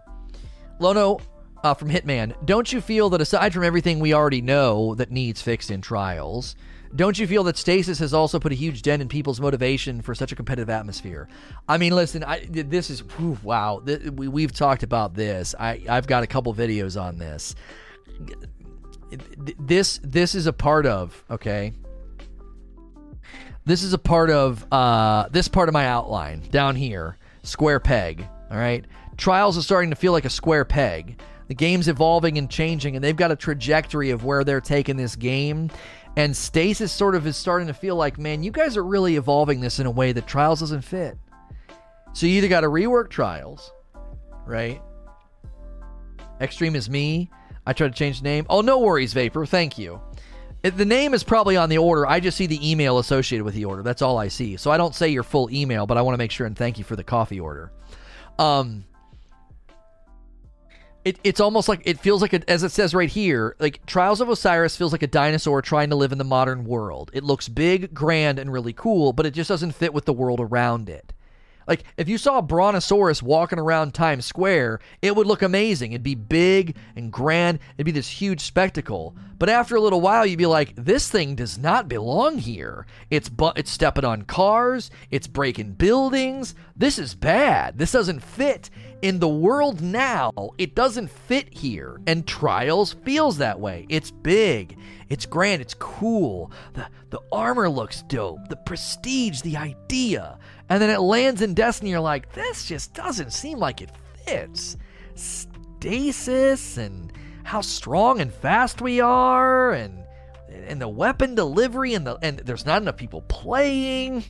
Lono uh, from Hitman, don't you feel that aside from everything we already know that needs fixed in trials, don't you feel that stasis has also put a huge dent in people's motivation for such a competitive atmosphere? I mean, listen, I, this is whew, wow. we, we've talked about this. I, I've got a couple videos on this. This this is a part of okay this is a part of uh, this part of my outline down here. Square peg. All right. Trials is starting to feel like a square peg. The game's evolving and changing, and they've got a trajectory of where they're taking this game. And Stasis sort of is starting to feel like, man, you guys are really evolving this in a way that Trials doesn't fit. So you either got to rework Trials, right? Extreme is me. I tried to change the name. Oh, no worries, Vapor. Thank you. The name is probably on the order. I just see the email associated with the order. That's all I see. So I don't say your full email, but I want to make sure and thank you for the coffee order. Um, it, it's almost like it feels like a, as it says right here like trials of osiris feels like a dinosaur trying to live in the modern world it looks big grand and really cool but it just doesn't fit with the world around it like if you saw a brontosaurus walking around Times Square, it would look amazing. It'd be big and grand. It'd be this huge spectacle. But after a little while, you'd be like, "This thing does not belong here. It's bu- it's stepping on cars. It's breaking buildings. This is bad. This doesn't fit in the world now. It doesn't fit here." And Trials feels that way. It's big. It's grand. It's cool. The the armor looks dope. The prestige. The idea and then it lands in Destiny. You're like, this just doesn't seem like it fits. Stasis and how strong and fast we are, and and the weapon delivery, and the and there's not enough people playing.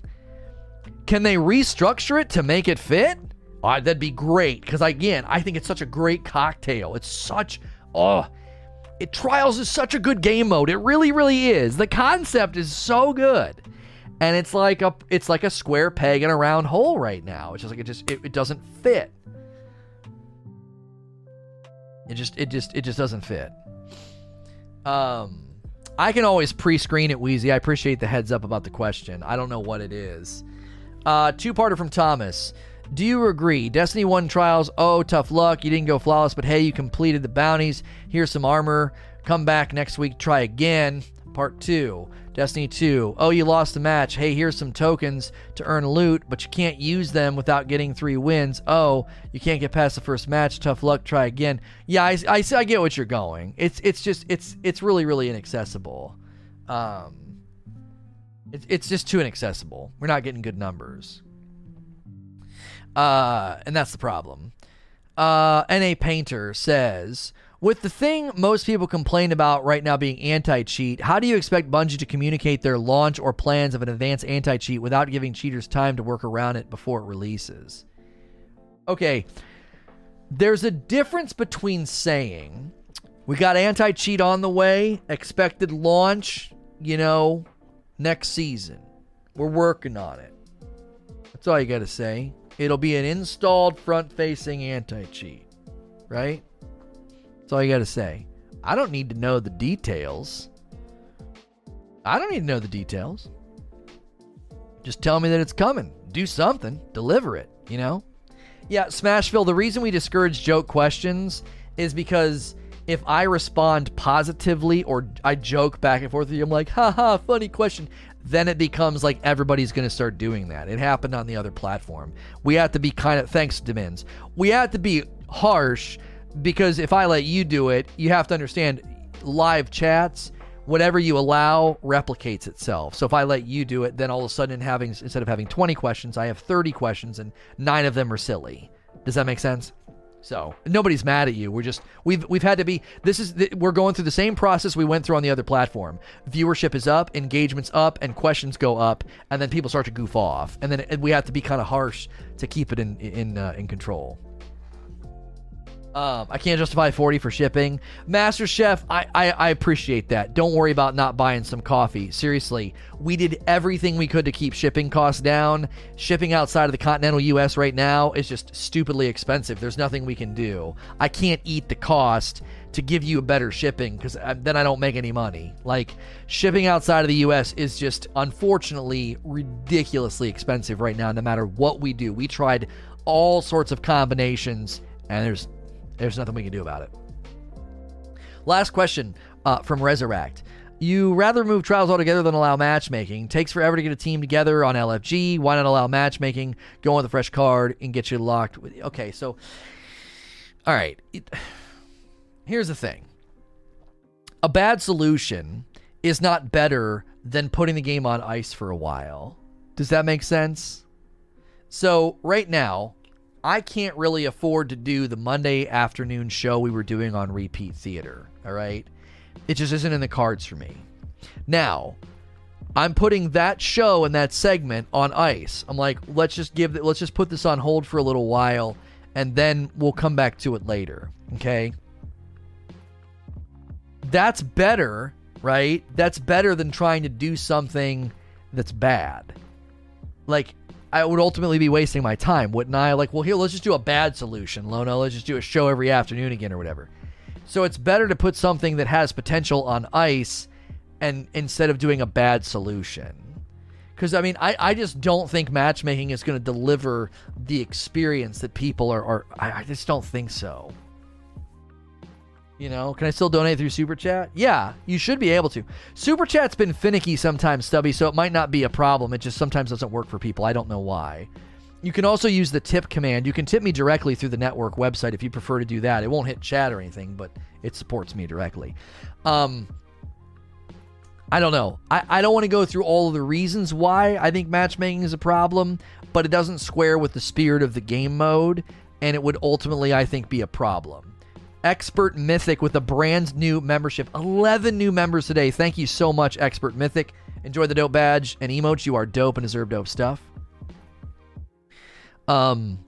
Can they restructure it to make it fit? That'd be great. Because again, I think it's such a great cocktail. It's such oh. It Trials is such a good game mode. It really, really is. The concept is so good and it's like a it's like a square peg in a round hole right now. It's just like it just it, it doesn't fit. It just it just it just doesn't fit. Um I can always pre-screen it, Wheezy. I appreciate the heads up about the question. I don't know what it is. Uh two-parter from Thomas. Do you agree? Destiny 1 trials, oh, tough luck. You didn't go flawless, but hey, you completed the bounties. Here's some armor. Come back next week, try again. Part 2. Destiny 2. Oh, you lost the match. Hey, here's some tokens to earn loot, but you can't use them without getting three wins. Oh, you can't get past the first match. Tough luck. Try again. Yeah, I, I, I get what you're going. It's it's just it's it's really really inaccessible. Um, it's it's just too inaccessible. We're not getting good numbers. Uh, and that's the problem. Uh, NA Painter says with the thing most people complain about right now being anti cheat, how do you expect Bungie to communicate their launch or plans of an advanced anti cheat without giving cheaters time to work around it before it releases? Okay, there's a difference between saying we got anti cheat on the way, expected launch, you know, next season. We're working on it. That's all you got to say. It'll be an installed front facing anti cheat, right? That's all you got to say. I don't need to know the details. I don't need to know the details. Just tell me that it's coming. Do something. Deliver it, you know? Yeah, Smashville, the reason we discourage joke questions is because if I respond positively or I joke back and forth with you, I'm like, haha, funny question, then it becomes like everybody's going to start doing that. It happened on the other platform. We have to be kind of, thanks, Demins, we have to be harsh because if I let you do it, you have to understand live chats, whatever you allow replicates itself. So if I let you do it, then all of a sudden having instead of having 20 questions, I have 30 questions and 9 of them are silly. Does that make sense? So nobody's mad at you. We're just we've we've had to be. This is we're going through the same process we went through on the other platform. Viewership is up, engagements up, and questions go up, and then people start to goof off, and then we have to be kind of harsh to keep it in in uh, in control. Um, I can't justify 40 for shipping. Master Chef, I, I, I, appreciate that. Don't worry about not buying some coffee. Seriously, we did everything we could to keep shipping costs down. Shipping outside of the continental US right now is just stupidly expensive. There's nothing we can do. I can't eat the cost to give you a better shipping because uh, then I don't make any money. Like, shipping outside of the US is just unfortunately ridiculously expensive right now, no matter what we do. We tried all sorts of combinations and there's there's nothing we can do about it. Last question uh, from Resurrect. You rather move trials altogether than allow matchmaking. Takes forever to get a team together on LFG. Why not allow matchmaking? Go on with a fresh card and get you locked. With, okay, so, all right. It, here's the thing a bad solution is not better than putting the game on ice for a while. Does that make sense? So, right now, I can't really afford to do the Monday afternoon show we were doing on repeat theater. All right. It just isn't in the cards for me. Now, I'm putting that show and that segment on ice. I'm like, let's just give let's just put this on hold for a little while and then we'll come back to it later. Okay. That's better, right? That's better than trying to do something that's bad. Like I would ultimately be wasting my time, wouldn't I? Like, well, here, let's just do a bad solution, Lono. Let's just do a show every afternoon again or whatever. So it's better to put something that has potential on ice and instead of doing a bad solution. Because, I mean, I, I just don't think matchmaking is going to deliver the experience that people are. are I, I just don't think so. You know, can I still donate through Super Chat? Yeah, you should be able to. Super Chat's been finicky sometimes, Stubby, so it might not be a problem. It just sometimes doesn't work for people. I don't know why. You can also use the tip command. You can tip me directly through the network website if you prefer to do that. It won't hit chat or anything, but it supports me directly. Um, I don't know. I, I don't want to go through all of the reasons why I think matchmaking is a problem, but it doesn't square with the spirit of the game mode, and it would ultimately, I think, be a problem. Expert Mythic with a brand new membership. 11 new members today. Thank you so much, Expert Mythic. Enjoy the dope badge and emotes. You are dope and deserve dope stuff. Um,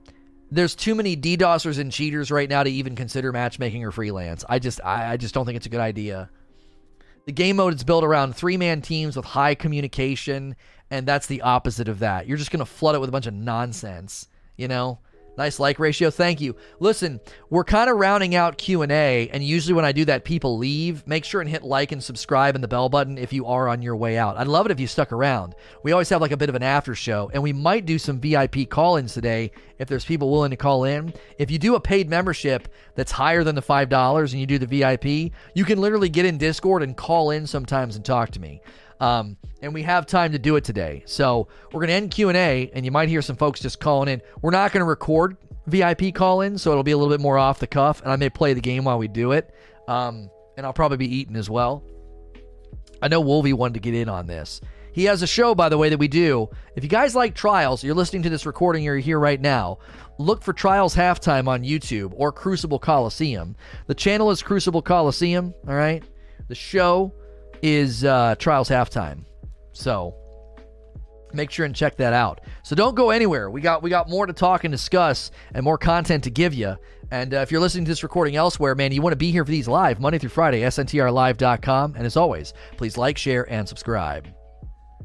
there's too many DDoSers and cheaters right now to even consider matchmaking or freelance. I just, I, I just don't think it's a good idea. The game mode is built around three man teams with high communication, and that's the opposite of that. You're just going to flood it with a bunch of nonsense, you know? Nice like ratio. Thank you. Listen, we're kind of rounding out Q&A and usually when I do that people leave. Make sure and hit like and subscribe and the bell button if you are on your way out. I'd love it if you stuck around. We always have like a bit of an after show and we might do some VIP call-ins today if there's people willing to call in. If you do a paid membership that's higher than the $5 and you do the VIP, you can literally get in Discord and call in sometimes and talk to me. Um, and we have time to do it today. So we're going to end Q&A, and you might hear some folks just calling in. We're not going to record VIP call-in, so it'll be a little bit more off the cuff, and I may play the game while we do it. Um, and I'll probably be eating as well. I know Wolvie wanted to get in on this. He has a show, by the way, that we do. If you guys like Trials, you're listening to this recording, you're here right now. Look for Trials Halftime on YouTube or Crucible Coliseum. The channel is Crucible Coliseum, all right? The show is uh, Trials halftime. So make sure and check that out. So don't go anywhere. We got we got more to talk and discuss and more content to give you. And uh, if you're listening to this recording elsewhere, man, you want to be here for these live Monday through Friday, sntrlive.com. And as always, please like, share, and subscribe.